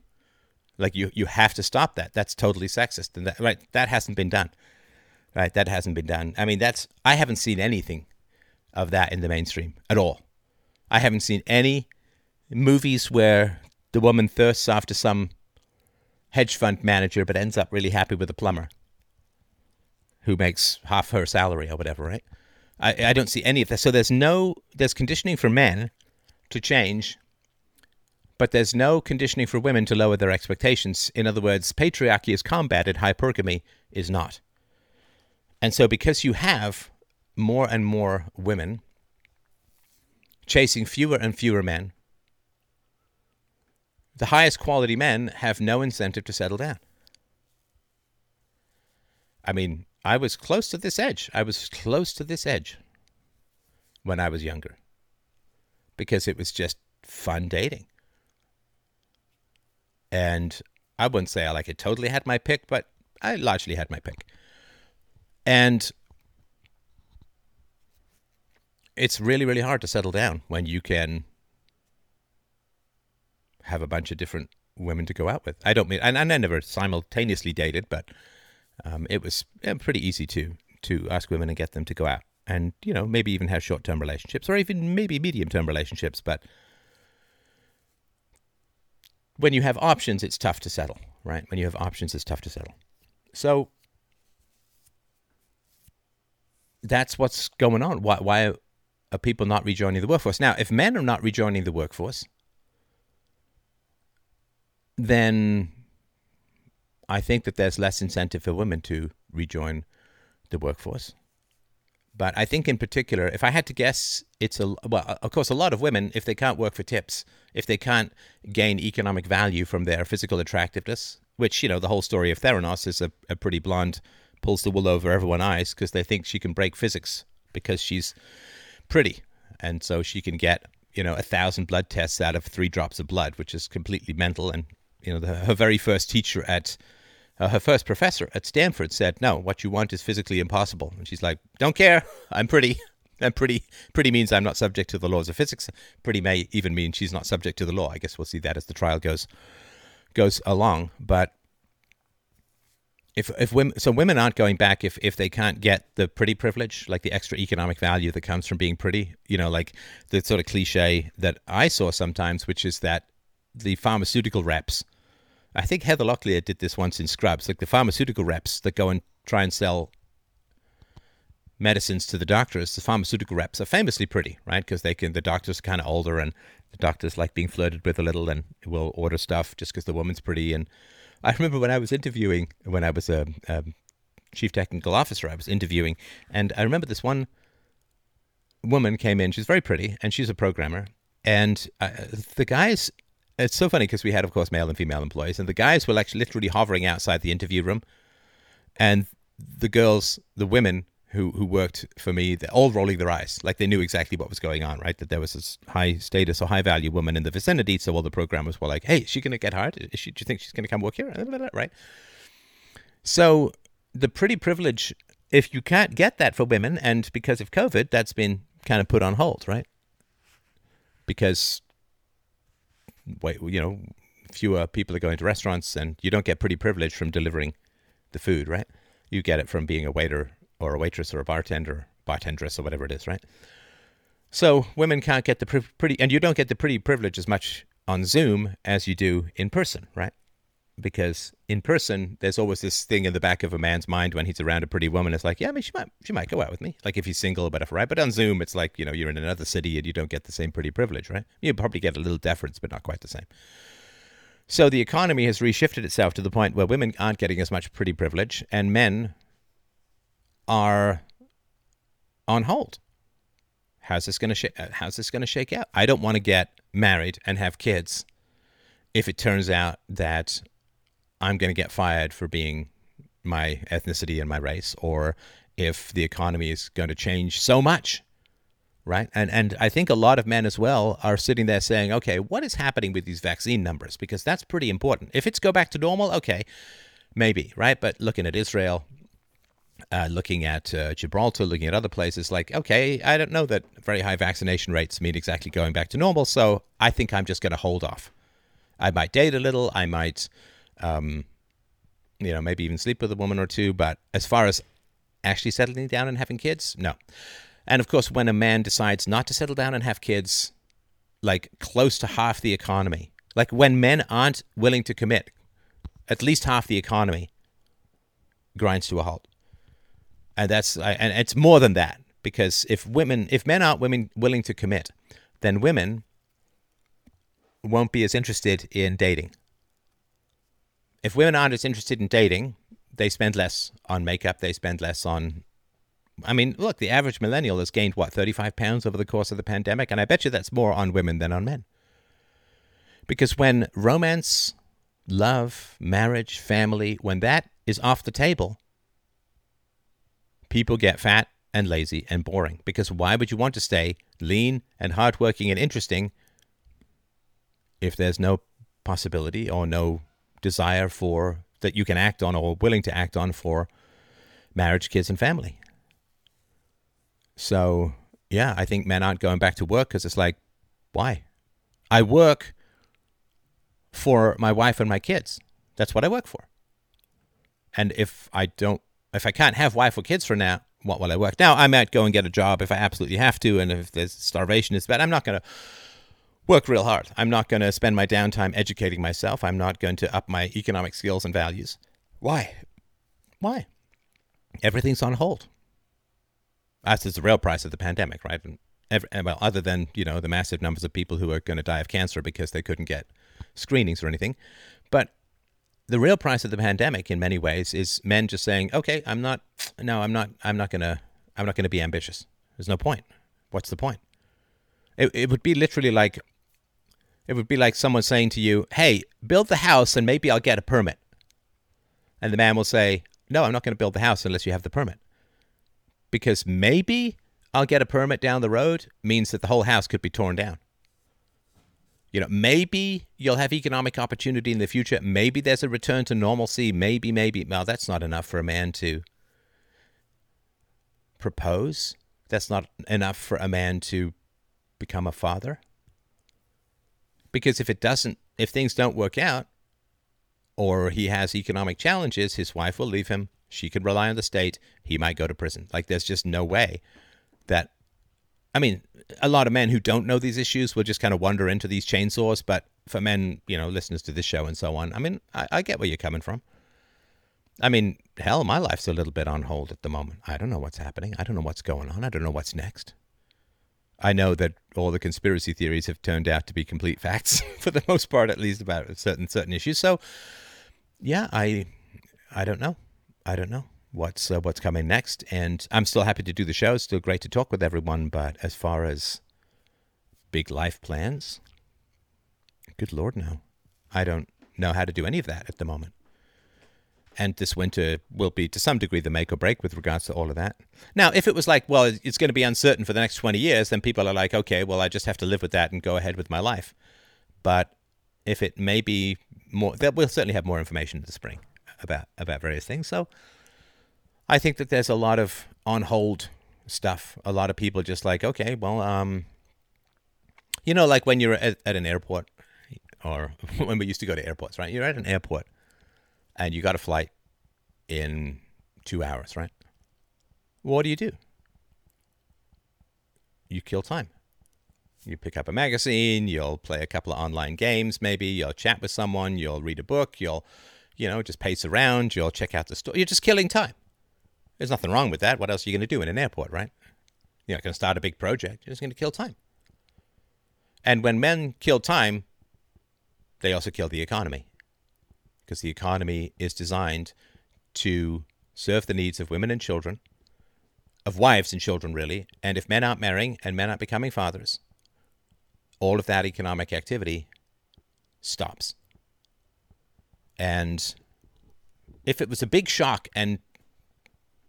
Like you you have to stop that. That's totally sexist and that right that hasn't been done. Right that hasn't been done. I mean that's i haven't seen anything of that in the mainstream at all. I haven't seen any movies where the woman thirsts after some hedge fund manager but ends up really happy with a plumber who makes half her salary or whatever, right? I, I don't see any of that. So there's no there's conditioning for men to change, but there's no conditioning for women to lower their expectations. In other words, patriarchy is combated, hypergamy is not. And so because you have more and more women chasing fewer and fewer men, the highest quality men have no incentive to settle down. I mean, I was close to this edge. I was close to this edge when I was younger because it was just fun dating. And I wouldn't say I like it totally had my pick, but I largely had my pick. And it's really, really hard to settle down when you can have a bunch of different women to go out with. I don't mean, and, and I never simultaneously dated, but um, it was pretty easy to to ask women and get them to go out, and you know maybe even have short term relationships or even maybe medium term relationships. But when you have options, it's tough to settle, right? When you have options, it's tough to settle. So that's what's going on. Why why are people not rejoining the workforce? Now, if men are not rejoining the workforce, then I think that there's less incentive for women to rejoin the workforce. But I think in particular, if I had to guess, it's a well, of course, a lot of women, if they can't work for tips, if they can't gain economic value from their physical attractiveness, which you know the whole story of Theranos is a, a pretty blonde pulls the wool over everyone's eyes because they think she can break physics because she's pretty, and so she can get you know a thousand blood tests out of three drops of blood, which is completely mental. And you know the, her very first teacher at uh, her first professor at Stanford said, "No, what you want is physically impossible." And she's like, "Don't care. I'm pretty." <laughs> And pretty, pretty means I'm not subject to the laws of physics. Pretty may even mean she's not subject to the law. I guess we'll see that as the trial goes goes along. But if if women so women aren't going back if if they can't get the pretty privilege like the extra economic value that comes from being pretty you know like the sort of cliche that i saw sometimes which is that the pharmaceutical reps i think heather locklear did this once in scrubs like the pharmaceutical reps that go and try and sell medicines to the doctors the pharmaceutical reps are famously pretty right because they can the doctors are kind of older and the doctors like being flirted with a little and will order stuff just because the woman's pretty and I remember when I was interviewing, when I was a, a chief technical officer, I was interviewing, and I remember this one woman came in. She's very pretty, and she's a programmer. And uh, the guys, it's so funny because we had, of course, male and female employees, and the guys were actually literally hovering outside the interview room, and the girls, the women who who worked for me, they're all rolling their eyes, like they knew exactly what was going on, right? That there was this high status or high value woman in the vicinity. So all the programmers were like, "Hey, is she going to get hired? Is she, do you think she's going to come work here?" Right? So the pretty privilege, if you can't get that for women, and because of COVID, that's been kind of put on hold, right? Because, wait, you know, fewer people are going to restaurants, and you don't get pretty privilege from delivering the food, right? You get it from being a waiter or a waitress or a bartender, bartendress or whatever it is, right? So women can't get the pretty, and you don't get the pretty privilege as much on Zoom as you do in person, right? Because in person, there's always this thing in the back of a man's mind when he's around a pretty woman. It's like, yeah, I mean, she might, she might go out with me. Like if he's single, but if right. But on Zoom, it's like you know, you're in another city and you don't get the same pretty privilege, right? You probably get a little deference, but not quite the same. So the economy has reshifted itself to the point where women aren't getting as much pretty privilege, and men are on hold. How's this going to sh- uh, how's this going to shake out? I don't want to get married and have kids if it turns out that I'm going to get fired for being my ethnicity and my race or if the economy is going to change so much right? And and i think a lot of men as well are sitting there saying okay what is happening with these vaccine numbers? Because that's pretty important. If it's go back to normal okay maybe right? But looking at israel uh, looking at uh, Gibraltar, looking at other places, like, okay, I don't know that very high vaccination rates mean exactly going back to normal, so I think I'm just going to hold off. I might date a little, I might, um, you know, maybe even sleep with a woman or two, but as far as actually settling down and having kids, no. And of course, when a man decides not to settle down and have kids, like close to half the economy, like when men aren't willing to commit, at least half the economy grinds to a halt. And that's and it's more than that because if women if men aren't women willing to commit then women won't be as interested in dating if women aren't as interested in dating they spend less on makeup they spend less on i mean look the average millennial has gained what 35 pounds over the course of the pandemic and i bet you that's more on women than on men because when romance love marriage family when that is off the table people get fat and lazy and boring. Because why would you want to stay lean and hardworking and interesting if there's no possibility or no desire for that you can act on or willing to act on for marriage, kids, and family? So, yeah, I think men aren't going back to work because it's like, why? I work for my wife and my kids. That's what I work for. And if I don't, if I can't have wife or kids for now, what will I work? Now, I might go and get a job if I absolutely have to, and if there's starvation is bad, I'm not going to work real hard. I'm not going to spend my downtime educating myself. I'm not going to up my economic skills and values. Why? Why? Everything's on hold. That's the real price of the pandemic, right? And every, eh, well, other than you know the massive numbers of people who are going to die of cancer because they couldn't get screenings or anything, but the real price of the pandemic in many ways is men just saying, "Okay, I'm not. No, I'm not. I'm not gonna. I'm not gonna be ambitious. There's no point. What's the point?" It it would be literally like. It would be like someone saying to you, "Hey, build the house and maybe I'll get a permit." And the man will say, "No, I'm not going to build the house unless you have the permit." Because maybe I'll get a permit down the road means that the whole house could be torn down. You know, maybe you'll have economic opportunity in the future. Maybe there's a return to normalcy. Maybe, maybe. Well, that's not enough for a man to propose. That's not enough for a man to become a father. Because if it doesn't, if things don't work out, or he has economic challenges, his wife will leave him. She can rely on the state. He might go to prison. Like, there's just no way that I mean, a lot of men who don't know these issues will just kind of wander into these chainsaws. But for men, you know, listeners to this show and so on, I mean, I, I, get where you're coming from. I mean, hell, my life's a little bit on hold at the moment. I don't know what's happening. I don't know what's going on. I don't know what's next. I know that all the conspiracy theories have turned out to be complete facts <laughs> for the most part, at least about certain certain issues. So, yeah, I, I don't know. I don't know what's uh, what's coming next. And I'm still happy to do the show. It's still great to talk with everyone. But as far as big life plans, good lord, no, I don't know how to do any of that at the moment. And this winter will be to some degree the make or break with regards to all of that. Now, if it was like, well, it's going to be uncertain for the next 20 years, then people are like, okay, well, I just have to live with that and go ahead with my life. But if it may be more, we'll certainly have more information in the spring about about various things. So I think that there's a lot of on hold stuff. A lot of people just like, okay, well, um, you know, like when you're at, at an airport, or <laughs> when we used to go to airports, right? You're at an airport, and you got a flight in two hours, right? What do you do? You kill time. You pick up a magazine, you'll play a couple of online games, maybe you'll chat with someone, you'll read a book, you'll, you know, just pace around, you'll check out the store. You're just killing time. There's nothing wrong with that. What else are you going to do in an airport, right? You're not going to start a big project. You're just going to kill time. And when men kill time, they also kill the economy. Because the economy is designed to serve the needs of women and children, of wives and children, really. And if men aren't marrying and men aren't becoming fathers, all of that economic activity stops. And if it was a big shock and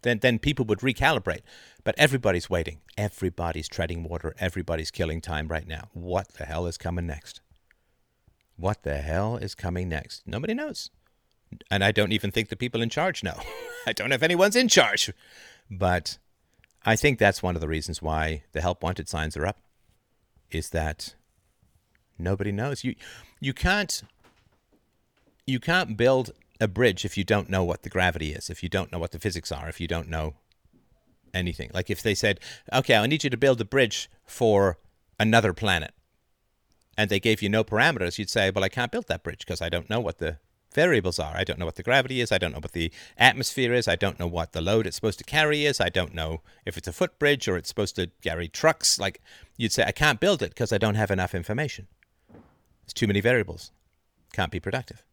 then then people would recalibrate. But everybody's waiting. Everybody's treading water. Everybody's killing time right now. What the hell is coming next? What the hell is coming next? Nobody knows. And I don't even think the people in charge know. <laughs> I don't know if anyone's in charge. But I think that's one of the reasons why the help wanted signs are up is that nobody knows. You you can't you can't build a bridge if you don't know what the gravity is, if you don't know what the physics are, if you don't know anything. Like if they said, okay, I need you to build a bridge for another planet, and they gave you no parameters, you'd say, well, I can't build that bridge because I don't know what the variables are. I don't know what the gravity is. I don't know what the atmosphere is. I don't know what the load it's supposed to carry is. I don't know if it's a footbridge or it's supposed to carry trucks. Like you'd say, I can't build it because I don't have enough information. There's too many variables. Can't be productive.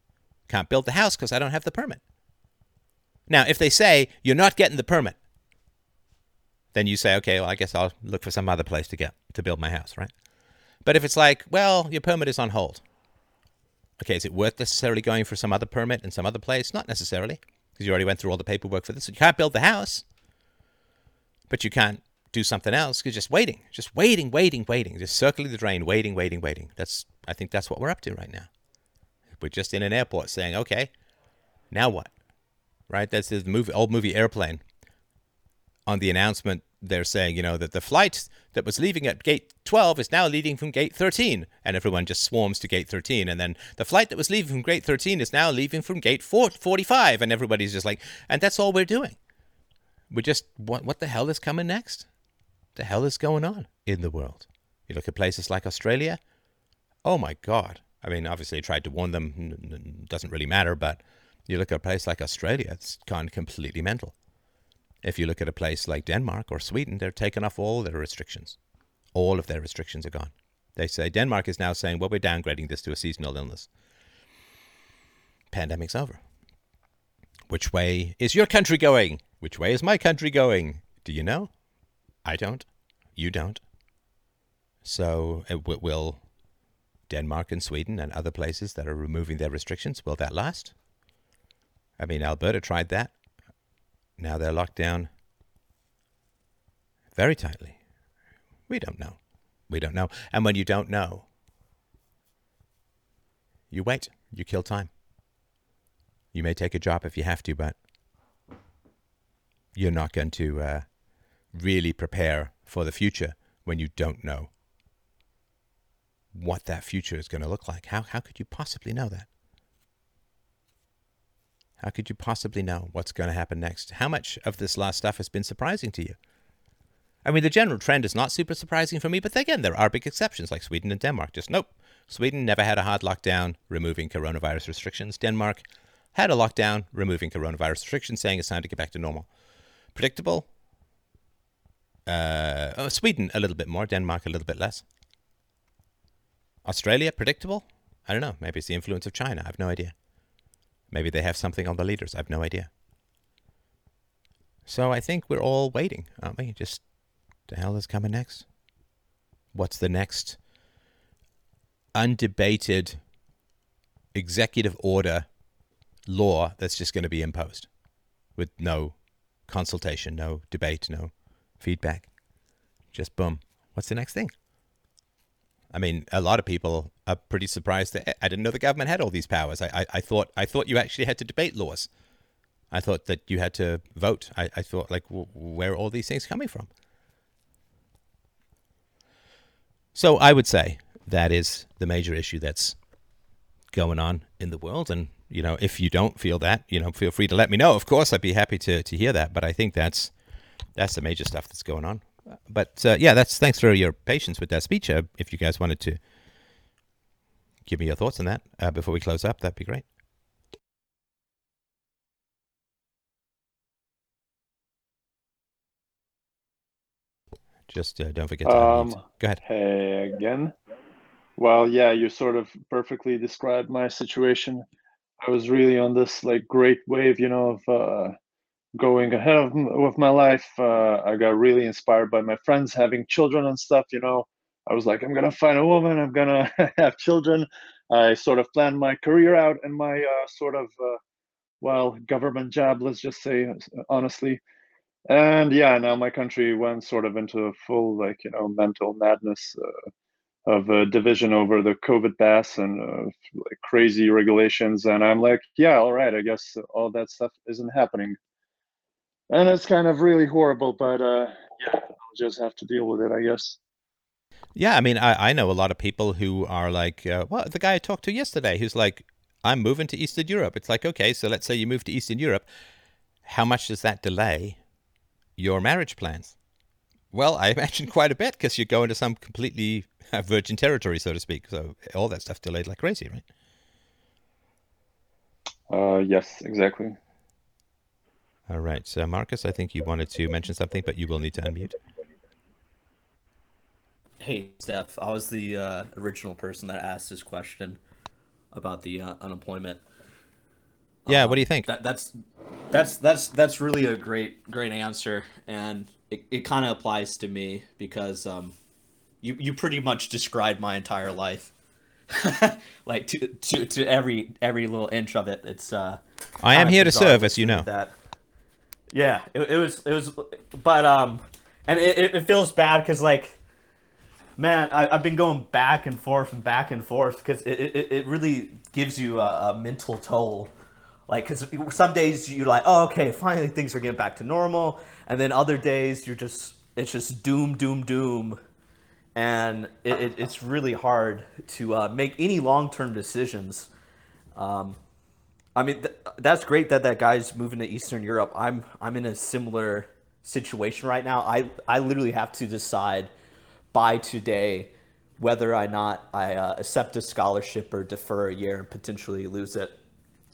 Can't build the house because I don't have the permit. Now, if they say you're not getting the permit, then you say, okay, well, I guess I'll look for some other place to get to build my house, right? But if it's like, well, your permit is on hold. Okay, is it worth necessarily going for some other permit in some other place? Not necessarily, because you already went through all the paperwork for this. You can't build the house, but you can't do something else. You're just waiting, just waiting, waiting, waiting, just circling the drain, waiting, waiting, waiting. That's I think that's what we're up to right now. We're just in an airport saying, okay, now what? Right? That's the movie, old movie Airplane. On the announcement they're saying, you know, that the flight that was leaving at gate 12 is now leaving from gate 13. And everyone just swarms to gate 13. And then the flight that was leaving from gate 13 is now leaving from gate 45. And everybody's just like, and that's all we're doing. We're just, what, what the hell is coming next? The hell is going on in the world? You look at places like Australia. Oh my God. I mean, obviously, I tried to warn them. Doesn't really matter. But you look at a place like Australia, it's gone completely mental. If you look at a place like Denmark or Sweden, they're taking off all their restrictions. All of their restrictions are gone. They say Denmark is now saying, well, we're downgrading this to a seasonal illness. Pandemic's over. Which way is your country going? Which way is my country going? Do you know? I don't. You don't. So, uh, will Denmark and Sweden and other places that are removing their restrictions, will that last? I mean, Alberta tried that. Now they're locked down very tightly. We don't know. We don't know. And when you don't know, you wait. You kill time. You may take a job if you have to, but you're not going to uh, really prepare for the future when you don't know what that future is going to look like. How, how could you possibly know that? How could you possibly know what's going to happen next? How much of this last stuff has been surprising to you? I mean, the general trend is not super surprising for me, but again, there are big exceptions like Sweden and Denmark. Just nope. Sweden never had a hard lockdown, removing coronavirus restrictions. Denmark had a lockdown, removing coronavirus restrictions, saying it's time to get back to normal. Predictable? Uh, oh, Sweden, a little bit more. Denmark, a little bit less. Australia, predictable? I don't know. Maybe it's the influence of China. I have no idea. Maybe they have something on the leaders. I have no idea. So I think we're all waiting, aren't we? Just the hell is coming next? What's the next undebated executive order law that's just going to be imposed with no consultation, no debate, no feedback? Just boom. What's the next thing? I mean, a lot of people are pretty surprised that I didn't know the government had all these powers. I, I, I thought I thought you actually had to debate laws. I thought that you had to vote. I, I thought like where are all these things coming from? So I would say that is the major issue that's going on in the world. And you know, if you don't feel that, you know, feel free to let me know. Of course, I'd be happy to to hear that. But I think that's that's the major stuff that's going on but uh, yeah, that's thanks for your patience with that speech. Uh, if you guys wanted to give me your thoughts on that uh, before we close up, that'd be great. Just uh, don't forget to um, Go ahead. Hey again. Well, yeah, you sort of perfectly described my situation. I was really on this like great wave, you know, of uh, going ahead with my life. Uh, I got really inspired by my friends having children and stuff. You know, I was like, I'm gonna find a woman. I'm gonna <laughs> have children. I sort of planned my career out and my uh, sort of uh, well government job. Let's just say honestly. And yeah, now my country went sort of into a full like you know mental madness uh, of a division over the COVID pass and uh, like crazy regulations. And I'm like, yeah, all right, I guess all that stuff isn't happening and it's kind of really horrible but uh yeah. I'll just have to deal with it i guess. Yeah i mean i, I know a lot of people who are like uh, well the guy i talked to yesterday who's like i'm moving to eastern europe. It's like okay so let's say you move to eastern europe. How much does that delay your marriage plans? Well i <laughs> imagine quite a bit because you're going to some completely virgin territory so to speak. So all that stuff delayed like crazy right? Uh yes exactly all right. So, Marcus, I think you wanted to mention something, but you will need to unmute. Hey, Steph. I was the uh, original person that asked this question about the uh, unemployment. Yeah. Um, what do you think? That, that's that's that's that's really a great great answer, and it, it kind of applies to me because um, you you pretty much described my entire life, <laughs> like to to to every every little inch of it. It's uh. I am here to serve, as you know. That yeah, it, it was it was, but um, and it, it feels bad because like, man, I, I've been going back and forth and back and forth because it, it, it really gives you a, a mental toll. Like, because some days you're like, oh, okay, finally things are getting back to normal, and then other days you're just it's just doom, doom, doom, and it, it, it's really hard to uh, make any long term decisions. Um, I mean, th- that's great that that guy's moving to Eastern Europe. I'm I'm in a similar situation right now. I I literally have to decide by today whether or not I uh, accept a scholarship or defer a year and potentially lose it.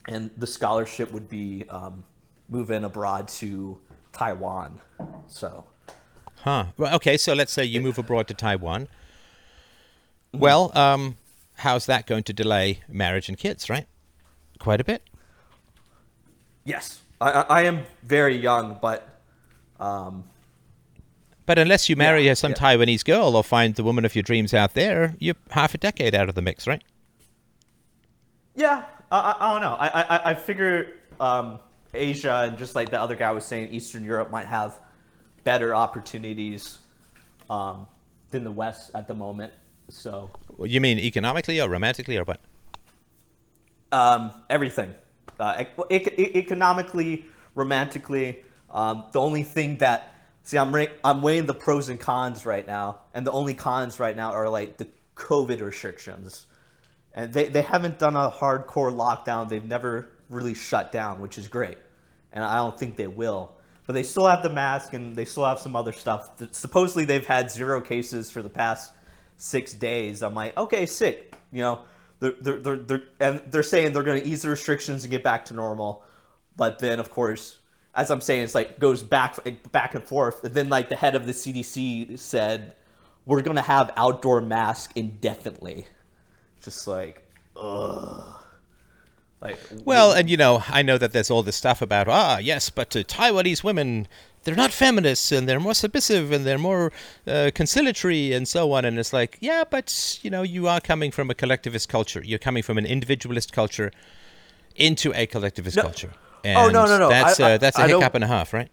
And the scholarship would be um, moving abroad to Taiwan. So, Huh. Well, okay, so let's say you move abroad to Taiwan. Well, um, how's that going to delay marriage and kids, right? Quite a bit. Yes, I, I am very young, but um, But unless you marry Yeah, some yeah. Taiwanese girl or find the woman of your dreams out there, you're half a decade out of the mix, right? Yeah, I, I, I don't know. I, I, I figure um, Asia and just like the other guy was saying, Eastern Europe might have better opportunities um, than the West at the moment. So You mean economically or romantically or what? um, everything, uh, ec- ec- economically, romantically. Um, the only thing that see, I'm ra- I'm weighing the pros and cons right now, and the only cons right now are like the COVID restrictions, and they they haven't done a hardcore lockdown. They've never really shut down, which is great, and I don't think they will. But they still have the mask, and they still have some other stuff. Supposedly they've had zero cases for the past six days. I'm like, okay, sick. You know, they're they're they're, and they're saying they're going to ease the restrictions and get back to normal, but then of course, as I'm saying, it's like goes back back and forth. And then like the head of the CDC said, we're going to have outdoor masks indefinitely. Just like, ugh. Like, Well, and you know, I know that there's all this stuff about ah yes, but uh, Taiwanese women they're not feminists and they're more submissive and they're more uh, conciliatory and so on. And it's like, yeah, but you know, you are coming from a collectivist culture. You're coming from an individualist culture into a collectivist No. culture. Oh, no, no, no. That's I- uh, that's a I hiccup and a half, right?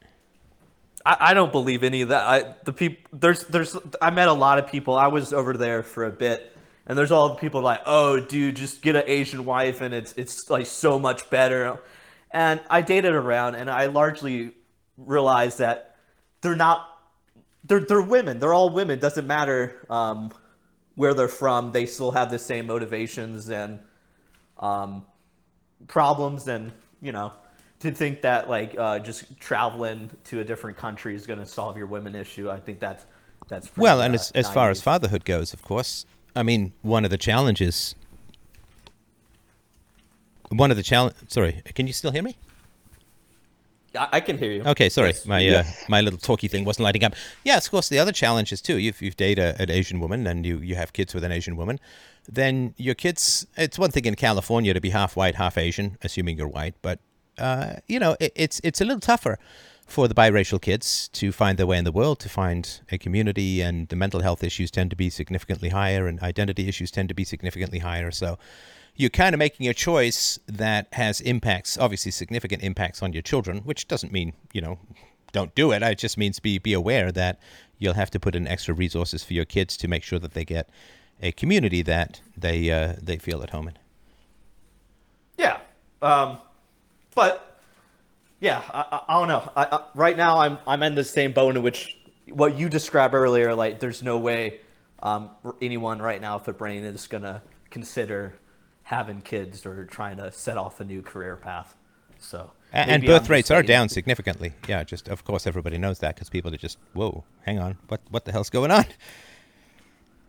I, I don't believe any of that. I the people there's there's I met a lot of people. I was over there for a bit, and there's all the people like, oh, dude, just get an Asian wife, and it's it's like so much better. And I dated around, and I largely realized that they're not they're they're women. They're all women. Doesn't matter um, where they're from. They still have the same motivations and um, problems and you know to think that like uh, just traveling to a different country is going to solve your women issue i think that's that's pretty, Well, and uh, as as far as fatherhood goes, of course, I mean, one of the challenges. One of the challenge. Sorry, can you still hear me? I, I can hear you Okay, sorry, Yes. my uh, my little talky thing wasn't lighting up. Yes, of course. The other challenge is too. If you've dated a, an Asian woman and you you have kids with an Asian woman, then your kids. It's one thing in California to be half white, half Asian, assuming you're white, but uh, you know it, it's it's a little tougher for the biracial kids to find their way in the world, to find a community, and the mental health issues tend to be significantly higher, and identity issues tend to be significantly higher. So you're kind of making a choice that has impacts, obviously significant impacts on your children, which doesn't mean, you know, don't do it. It just means be be aware that you'll have to put in extra resources for your kids to make sure that they get a community that they uh, they feel at home in. yeah um but yeah i, I, I don't know I, right now i'm i'm in the same boat in which what you described earlier like there's no way um anyone right now with a brain is gonna consider having kids or trying to set off a new career path so A- And maybe I'm birth rates are down significantly. Yeah, just of course everybody knows that because people are just whoa, hang on, what what the hell's going on? <laughs>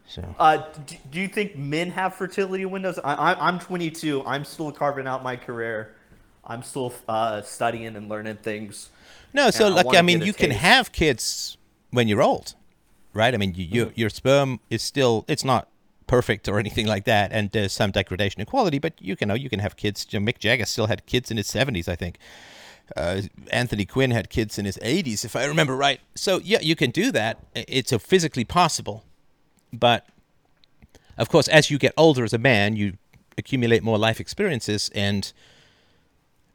So Uh, do, do you think men have fertility windows? I, I'm 22. I'm still carving out my career. I'm still uh, studying and learning things. No, so And I like I mean, you can have kids when you're old, right? I mean, you, you, your sperm is still it's not perfect or anything like that, and there's some degradation in quality, but you can know you can have kids. You know, Mick Jagger still had kids in his 70s, I think. Uh, Anthony Quinn had kids in his 80s, if I remember right. So yeah, you can do that. It's physically possible, but of course, as you get older as a man, you accumulate more life experiences and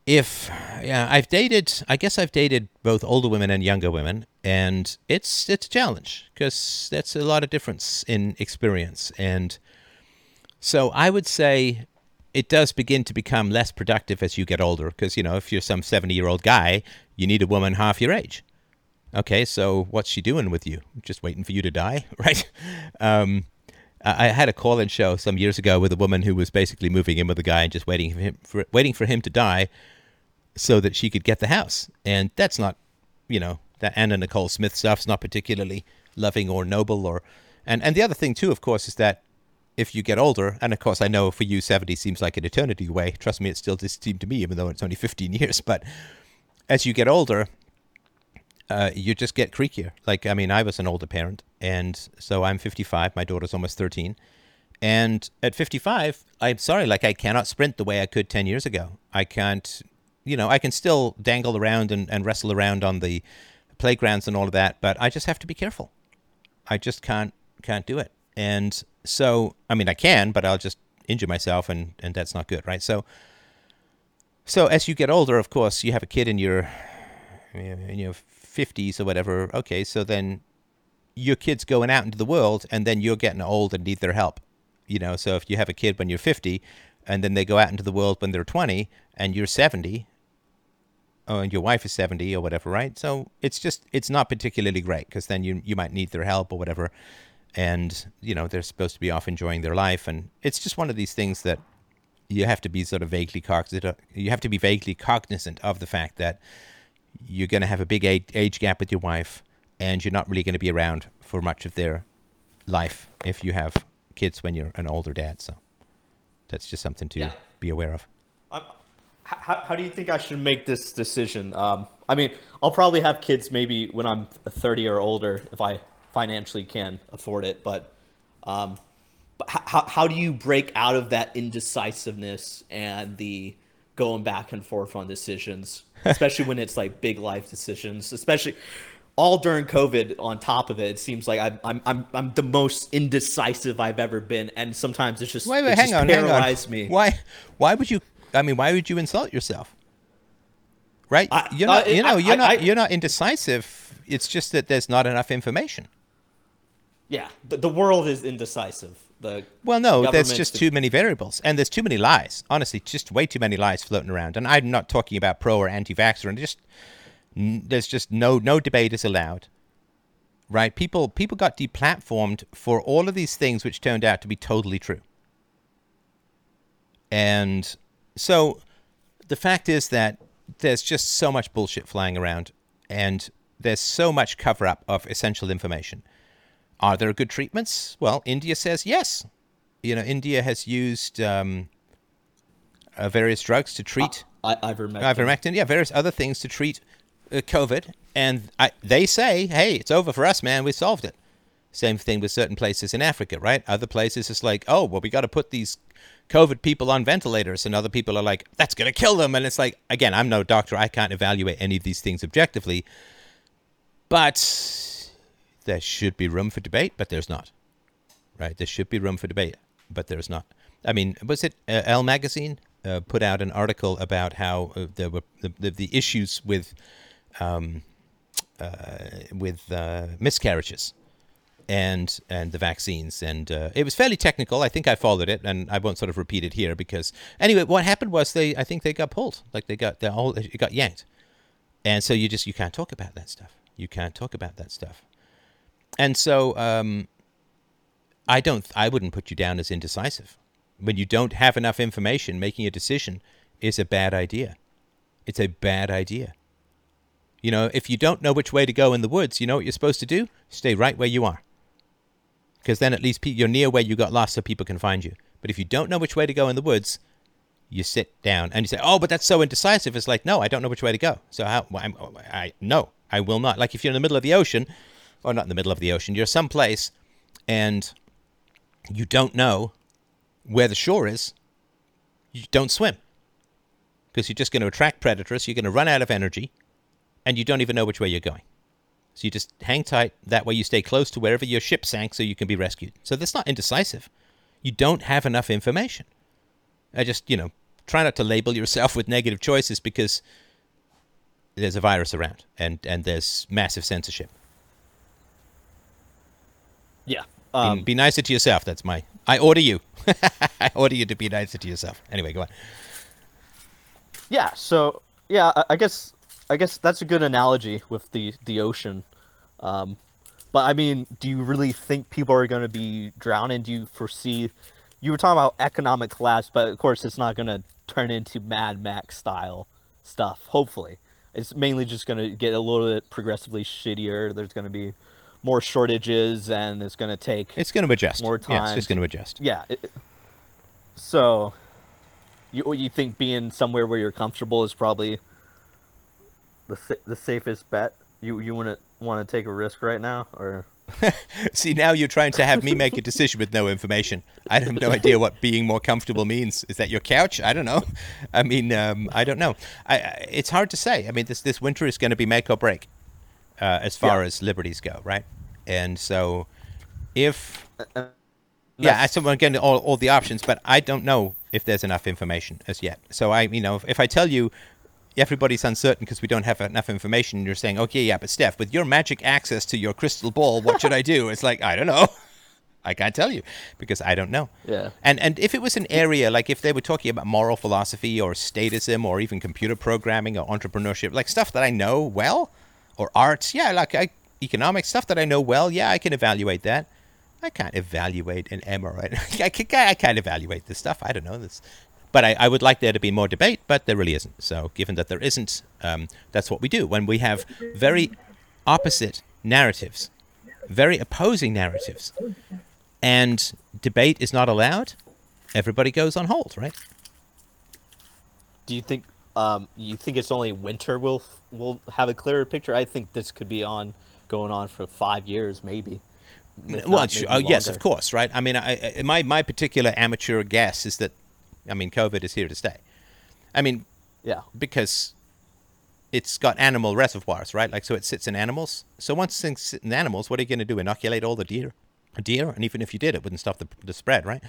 if yeah i've dated i guess i've dated both older women and younger women and it's it's a challenge because that's a lot of difference in experience and so i would say it does begin to become less productive as you get older because you know if you're some 70 year old guy you need a woman half your age Okay, so what's she doing with you? Just waiting for you to die, <laughs> right? Um, I had a call-in show some years ago with a woman who was basically moving in with a guy and just waiting for him, for, waiting for him to die, so that she could get the house. And that's not, you know, that Anna Nicole Smith stuff's not particularly loving or noble. Or, and and the other thing too, of course, is that if you get older, and of course I know for you seventy seems like an eternity away. Trust me, it still does seem to me, even though it's only fifteen years. But as you get older, uh, you just get creakier. Like, I mean, I was an older parent, and so I'm 55. My daughter's almost 13. And at 55, I'm sorry, like, I cannot sprint the way I could 10 years ago. I can't, you know, I can still dangle around and, and wrestle around on the playgrounds and all of that, but I just have to be careful. I just can't can't do it. And so, I mean, I can, but I'll just injure myself, and and that's not good, right? So, so as you get older, of course, you have a kid in your in your 50s or whatever. Okay, so then your kid's going out into the world, and then you're getting old and need their help. You know, so if you have a kid when you're 50, and then they go out into the world when they're 20, and you're 70, oh, and your wife is 70 or whatever, right? So it's just it's not particularly great because then you you might need their help or whatever, and you know they're supposed to be off enjoying their life, and it's just one of these things that you have to be sort of vaguely cognizant. You have to be vaguely cognizant of the fact that you're going to have a big age, age gap with your wife, and you're not really going to be around for much of their life if you have kids when you're an older dad. So that's just something to Yeah. be aware of. Um, how, how do you think I should make this decision? Um, I mean, I'll probably have kids maybe when I'm 30 or older if I financially can afford it. But, um, but how, how do you break out of that indecisiveness and the going back and forth on decisions, especially when it's like big life decisions, especially all during COVID on top of it, it seems like I'm, I'm, I'm, I'm the most indecisive I've ever been. And sometimes it's just, Wait, wait, it hang just on, hang on. me. Why? Why would you? I mean, why would you insult yourself? Right? I- you're not. I- you know, I- you're not. I- you're not indecisive. It's just that there's not enough information. Yeah, the, the world is indecisive. The Well, no, there's just the- too many variables, and there's too many lies. Honestly, just way too many lies floating around. And I'm not talking about pro or anti-vaxxer, and just n- there's just no no debate is allowed. Right? People people got deplatformed for all of these things, which turned out to be totally true. And so, the fact is that there's just so much bullshit flying around, and there's so much cover up of essential information. Are there good treatments? Well, India says yes. You know, India has used um, uh, various drugs to treat I, ivermectin. ivermectin, yeah, various other things to treat uh, COVID, and I, they say, "Hey, it's over for us, man. We solved it." Same thing with certain places in Africa, right? Other places, it's like, "Oh, well, we got to put these COVID people on ventilators," and other people are like, "That's gonna kill them." And it's like, again, I'm no doctor. I can't evaluate any of these things objectively, but there should be room for debate, but there's not. Right? There should be room for debate, but there's not. I mean, was it uh, Elle magazine uh, put out an article about how uh, there were the, the, the issues with um, uh, with uh, miscarriages and and the vaccines, and uh, it was fairly technical. I think I followed it, and I won't sort of repeat it here because anyway, what happened was they I think they got pulled, like they got they all it got yanked, and so you just you can't talk about that stuff. You can't talk about that stuff, and so um, I don't I wouldn't put you down as indecisive. When you don't have enough information, making a decision is a bad idea. It's a bad idea. You know, if you don't know which way to go in the woods, you know what you're supposed to do? Stay right where you are. Because then at least pe- you're near where you got lost so people can find you. But if you don't know which way to go in the woods, you sit down and you say, "Oh, but that's so indecisive." It's like, "No, I don't know which way to go." So how I'm, I no, I will not. Like if you're in the middle of the ocean, or not in the middle of the ocean, you're someplace and you don't know where the shore is, you don't swim. Because you're just going to attract predators, you're going to run out of energy, and you don't even know which way you're going. So you just hang tight. That way you stay close to wherever your ship sank so you can be rescued. So that's not indecisive. You don't have enough information. I just, you know, try not to label yourself with negative choices because there's a virus around and, and there's massive censorship. Yeah. Be- Um, be nicer to yourself. That's my. I order you. <laughs> I order you to be nicer to yourself. Anyway, go on. yeah. So yeah, I, I guess I I guess that's a good analogy with the the ocean. Um, but I mean, do you really think people are going to be drowning? Do you foresee? You were talking about economic collapse, but of course, it's not going to turn into Mad Max style stuff. Hopefully, it's mainly just going to get a little bit progressively shittier. There's going to be more shortages, and it's going to take It's going to adjust. more time. Yeah, it's just going to adjust. yeah. It, so, you you think being somewhere where you're comfortable is probably the the safest bet? You you wouldn't want to take a risk right now, or <laughs> See, now you're trying to have me make a decision with no information. I have no idea what being more comfortable means. Is that your couch? I don't know. <laughs> I mean, um, I don't know. I, I, it's hard to say. I mean, this this winter is going to be make or break uh, as far Yeah. as liberties go, right? And so, if Uh, yeah, I that's- still want to get all, all the options, but I don't know if there's enough information as yet. So I, you know, if, if I tell you everybody's uncertain because we don't have enough information, you're saying, okay, yeah, but Steph, with your magic access to your crystal ball, what should I do? It's like I don't know. <laughs> I can't tell you because I don't know. Yeah. And and if it was an area like if they were talking about moral philosophy or statism or even computer programming or entrepreneurship, like stuff that I know well, or arts, yeah, like I, economics stuff that I know well, yeah, I can evaluate that. I can't evaluate an right? I <laughs> can't, I can't evaluate this stuff. I don't know this. But I, I would like there to be more debate, but there really isn't. So, given that there isn't, um, that's what we do. When we have very opposite narratives, very opposing narratives, and debate is not allowed, everybody goes on hold, right? do you think um you think it's only winter will will have a clearer picture? I think this could be on going on for five years, maybe. if well, not, maybe Oh, yes, of course, right? I mean, I, I, my my particular amateur guess is that, I mean, COVID is here to stay. I mean, Yeah. because it's got animal reservoirs, right? Like, so it sits in animals. So once things sit in animals, what are you going to do? Inoculate all the deer? Deer, and even if you did, it wouldn't stop the, the spread, right?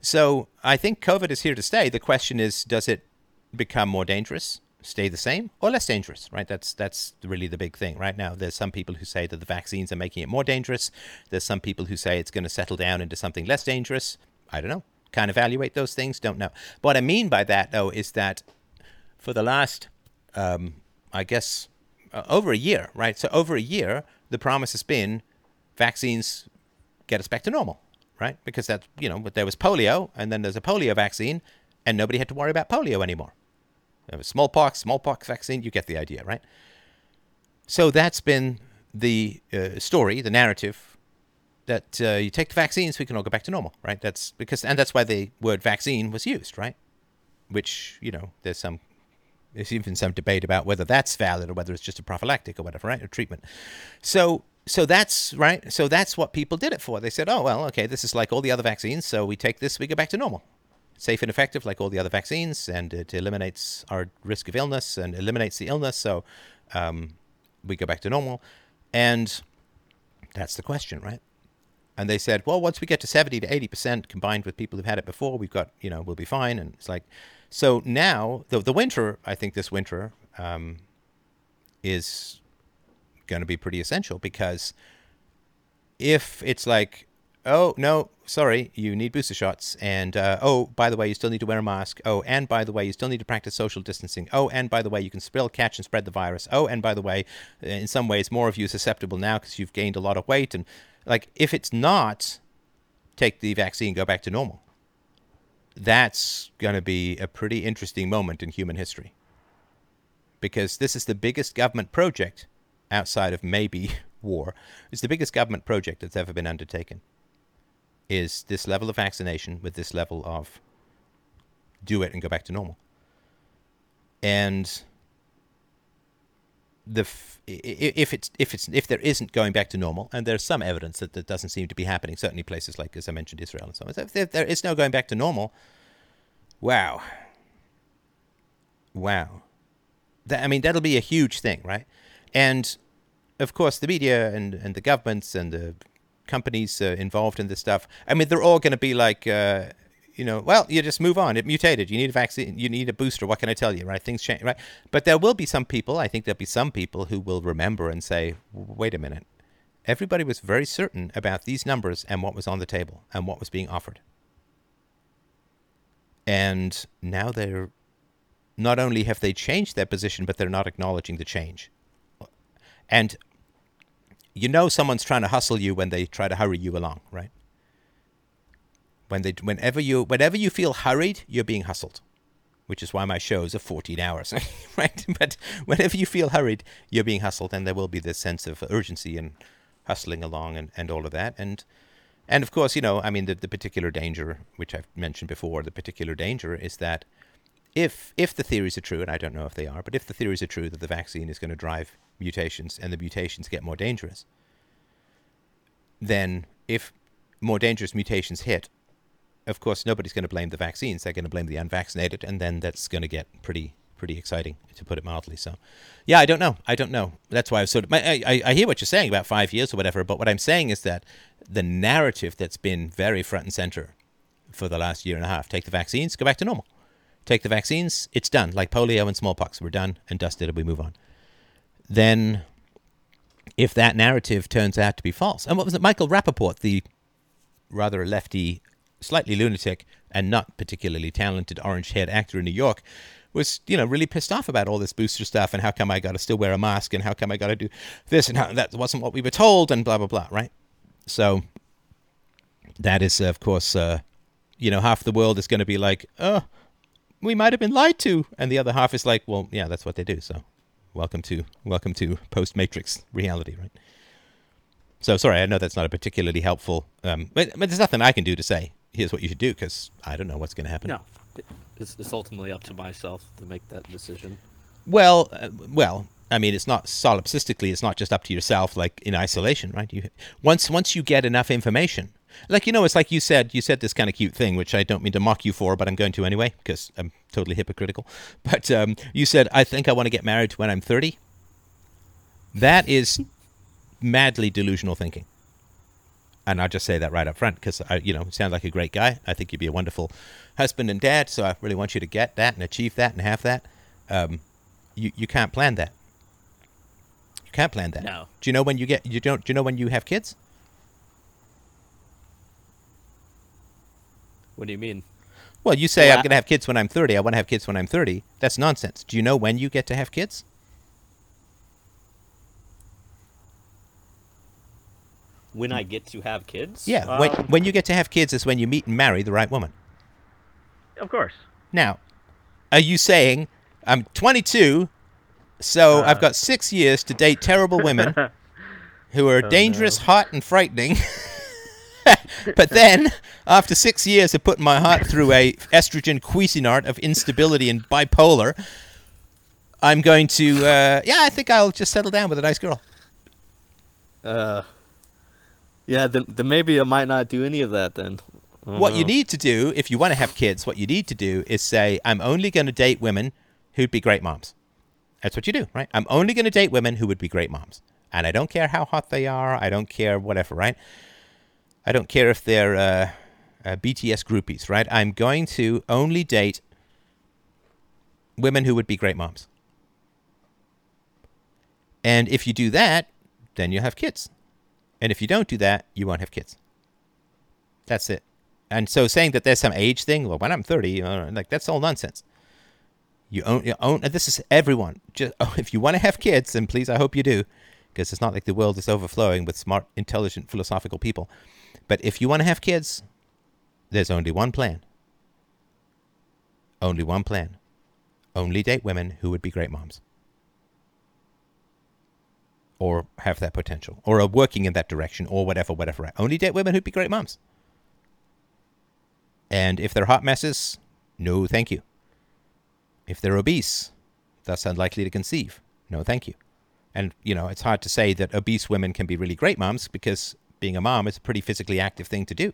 So I think COVID is here to stay. The question is, does it become more dangerous, stay the same, or less dangerous, right? That's that's really the big thing right now. There's some people who say that the vaccines are making it more dangerous. There's some people who say it's going to settle down into something less dangerous. I don't know. Can't evaluate those things. Don't know. What I mean by that, though, is that for the last, um, I guess, uh, over a year, right? So over a year, the promise has been vaccines get us back to normal, right? Because that, you know, there was polio, and then there's a polio vaccine, and nobody had to worry about polio anymore. Smallpox, smallpox vaccine. You get the idea, right? So that's been the uh, story, the narrative that uh, you take the vaccines, we can all go back to normal, right? That's because, and that's why the word vaccine was used, right? Which you know, there's some, there's even some debate about whether that's valid or whether it's just a prophylactic or whatever, right? Or treatment. So, so that's right. So that's what people did it for. They said, oh well, okay, this is like all the other vaccines, so we take this, we go back to normal safe and effective like all the other vaccines, and it eliminates our risk of illness and eliminates the illness. So um, we go back to normal. And that's the question, right? And they said, well, once we get to 70 to 80% combined with people who've had it before, we've got, you know, we'll be fine. And it's like, so now, the, the winter, I think this winter um, is going to be pretty essential because if it's like, oh no, sorry, you need booster shots, and uh, oh, by the way, you still need to wear a mask. Oh, and by the way, you still need to practice social distancing. Oh, and by the way, you can still catch and spread the virus. Oh, and by the way, in some ways, more of you susceptible now because you've gained a lot of weight. And like, if it's not, take the vaccine, go back to normal. That's going to be a pretty interesting moment in human history. Because this is the biggest government project outside of maybe <laughs> war. It's the biggest government project that's ever been undertaken is this level of vaccination with this level of do it and go back to normal. And the f- if it's if it's if there isn't going back to normal, and there's some evidence that that doesn't seem to be happening. Certainly, places like as I mentioned, Israel and so on. If there, there is no going back to normal, wow, wow, that I mean that'll be a huge thing, right? And of course, the media and and the governments and the companies uh, involved in this stuff. I mean, they're all going to be like, uh, you know, well, you just move on. It mutated. You need a vaccine. You need a booster. What can I tell you? Right? Things change. Right? But there will be some people. I think there'll be some people who will remember and say, wait a minute. Everybody was very certain about these numbers and what was on the table and what was being offered. And now they're not only have they changed their position, but they're not acknowledging the change. And you know someone's trying to hustle you when they try to hurry you along, right? When they, whenever you, whenever you feel hurried, you're being hustled, which is why my shows are 14 hours, <laughs> right? But whenever you feel hurried, you're being hustled, and there will be this sense of urgency and hustling along and, and all of that. And and of course, you know, I mean, the, the particular danger, which I've mentioned before, the particular danger is that if if the theories are true, and I don't know if they are, but if the theories are true that the vaccine is going to drive mutations and the mutations get more dangerous, then if more dangerous mutations hit, of course, nobody's going to blame the vaccines. They're going to blame the unvaccinated, and then that's going to get pretty pretty exciting, to put it mildly. So, yeah, I don't know. I don't know. That's why I was sort of. I, I, I hear what you're saying about five years or whatever, but what I'm saying is that the narrative that's been very front and center for the last year and a half take the vaccines, go back to normal. Take the vaccines, it's done. Like polio and smallpox, we're done and dusted, and we move on. Then, if that narrative turns out to be false, and what was it? Michael Rapaport, the rather lefty, slightly lunatic, and not particularly talented orange haired actor in New York, was you know really pissed off about all this booster stuff and how come I got to still wear a mask and how come I got to do this and how that wasn't what we were told and blah blah blah, right? So that is of course uh, you know half the world is going to be like, oh, we might have been lied to, and the other half is like, well, yeah, that's what they do. So welcome to welcome to post Matrix reality, right? So sorry, I know that's not a particularly helpful, um, but, but there's nothing I can do to say. Here's what you should do because I don't know what's going to happen. No, it's, it's ultimately up to myself to make that decision. Well, uh, well, I mean, it's not solipsistically. It's not just up to yourself, like in isolation, right? You once once you get enough information, like you know, it's like you said. You said this kind of cute thing, which I don't mean to mock you for, but I'm going to anyway because I'm totally hypocritical. <laughs> But um, you said I think I want to get married when I'm 30. That is madly delusional thinking. And I'll just say that right up front because I, you know, sound like a great guy. I think you'd be a wonderful husband and dad. So I really want you to get that and achieve that and have that. Um, you you can't plan that. You can't plan that. No. Do you know when you get you don't? Do you know when you have kids? What do you mean? Well, you say Well, I'm going to have kids when I'm 30. I want to have kids when I'm 30. That's nonsense. Do you know when you get to have kids? When I get to have kids? Yeah, when, Um, when you get to have kids is when you meet and marry the right woman. of course. Now, are you saying I'm 22, so I've got six years to date terrible women <laughs> who are dangerous, hot, and frightening? <laughs> <laughs> but then, after six years of putting my heart through a estrogen Cuisinart of instability and bipolar, I'm going to, uh, yeah, I think I'll just settle down with a nice girl. Uh, yeah, then, then maybe I might not do any of that then. What you need to do, if you want to have kids, what you need to do is say, I'm only going to date women who'd be great moms. That's what you do, right? I'm only going to date women who would be great moms. And I don't care how hot they are. I don't care whatever, right? I don't care if they're uh, uh, BTS groupies, right? I'm going to only date women who would be great moms. And if you do that, then you'll have kids. And if you don't do that, you won't have kids. That's it. And so saying that there's some age thing, well, when I'm 30, uh, like that's all nonsense. You own, you own. And this is everyone. Just <laughs> oh, if you want to have kids, and please, I hope you do, because it's not like the world is overflowing with smart, intelligent, philosophical people. But if you want to have kids, there's only one plan. Only one plan. Only date women who would be great moms. Or have that potential, or are working in that direction, or whatever, whatever. Only date women who'd be great moms. And if they're hot messes, no thank you. If they're obese, that's unlikely to conceive, no thank you. And, you know, it's hard to say that obese women can be really great moms because being a mom is a pretty physically active thing to do.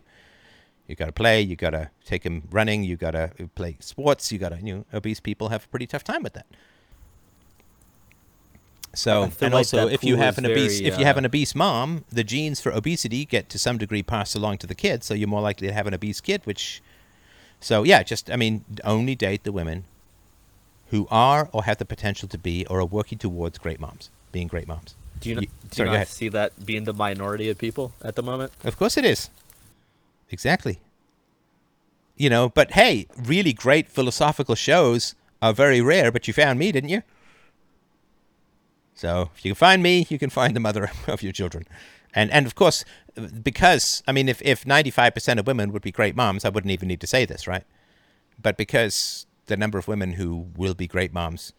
You got to play, you got to take them running, you got to play sports, you got to, you know, obese people have a pretty tough time with that. So, and like also if you have an obese very, if you have uh, an obese mom, the genes for obesity get to some degree passed along to the kid, so you're more likely to have an obese kid, which so yeah, just I mean, only date the women who are or have the potential to be or are working towards great moms, being great moms. Do you, not, do sorry, you not see that being the minority of people at the moment? Of course it is. Exactly. You know, but hey, really great philosophical shows are very rare, but you found me, didn't you? So if you can find me, you can find the mother <laughs> of your children. And and of course, because I mean, if if ninety five percent of women would be great moms, I wouldn't even need to say this, right? But because the number of women who will be great moms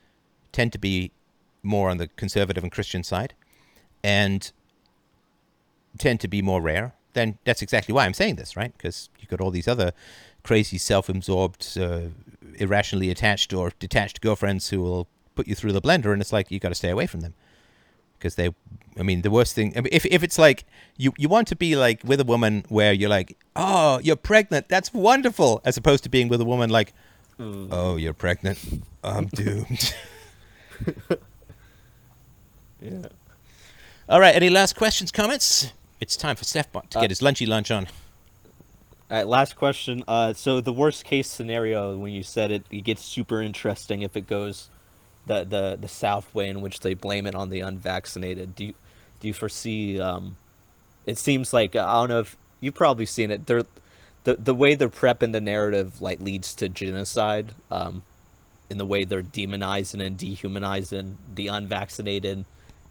tend to be more on the conservative and Christian side, and tend to be more rare, then that's exactly why I'm saying this, right? Because you've got all these other crazy, self-absorbed, uh, irrationally attached or detached girlfriends who will put you through the blender, and it's like you got to stay away from them because they. I mean, the worst thing. I mean, if if it's like you you want to be like with a woman where you're like, oh, you're pregnant, that's wonderful, as opposed to being with a woman like, oh, you're pregnant, I'm doomed. <laughs> Yeah. All right. Any last questions, comments? It's time for Stephbot to Uh, get his lunchy lunch on. All right, last question. Uh, so the worst case scenario, when you said it, it gets super interesting if it goes the the the south way in which they blame it on the unvaccinated. Do you do you foresee? Um, it seems like I don't know if you've probably seen it. They're the the way they're prepping the narrative like leads to genocide. Um, in the way they're demonizing and dehumanizing the unvaccinated,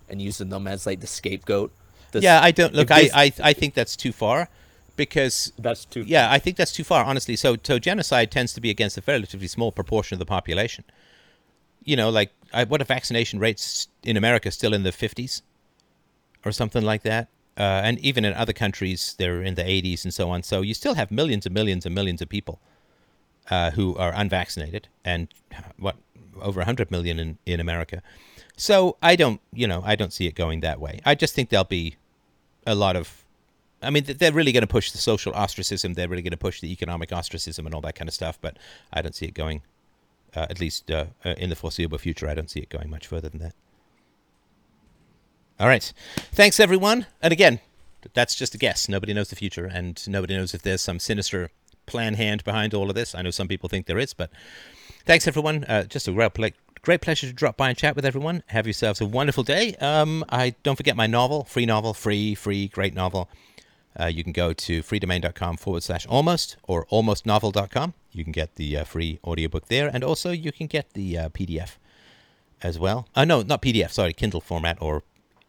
and using them as like the scapegoat. This- yeah, I don't look. if I, I I think that's too far, because that's too. yeah, I think that's too far. Honestly, so so genocide tends to be against a relatively small proportion of the population. You know, like I, what are vaccination rates in America still in the fifties, or something like that? Uh, and even in other countries, they're in the eighties and so on. So you still have millions and millions and millions of people uh, who are unvaccinated, and what over hundred million in in America. So I don't, you know, I don't see it going that way. I just think there'll be a lot of I mean, they're really going to push the social ostracism. They're really going to push the economic ostracism and all that kind of stuff. But I don't see it going, uh, at least uh, uh, in the foreseeable future. I don't see it going much further than that. All right. Thanks, everyone. And again, that's just a guess. Nobody knows the future, and nobody knows if there's some sinister plan hand behind all of this. I know some people think there is, but thanks, everyone. Uh, just a real ple- great pleasure to drop by and chat with everyone. Have yourselves a wonderful day. Um, I don't forget my novel, free novel, free, free, great novel. Uh, you can go to freedomain.com forward slash almost or almostnovel.com. You can get the uh, free audiobook there, and also you can get the uh, PDF as well. Uh, no, not PDF, sorry, Kindle format or,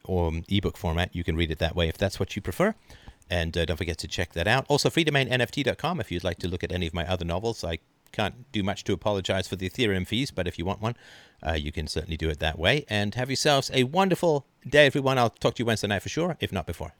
or um, ebook format. You can read it that way if that's what you prefer. And uh, don't forget to check that out. Also, freedomainnft.com if you'd like to look at any of my other novels. I can't do much to apologize for the Ethereum fees, but if you want one, uh, you can certainly do it that way. And have yourselves a wonderful day, everyone. I'll talk to you Wednesday night for sure, if not before.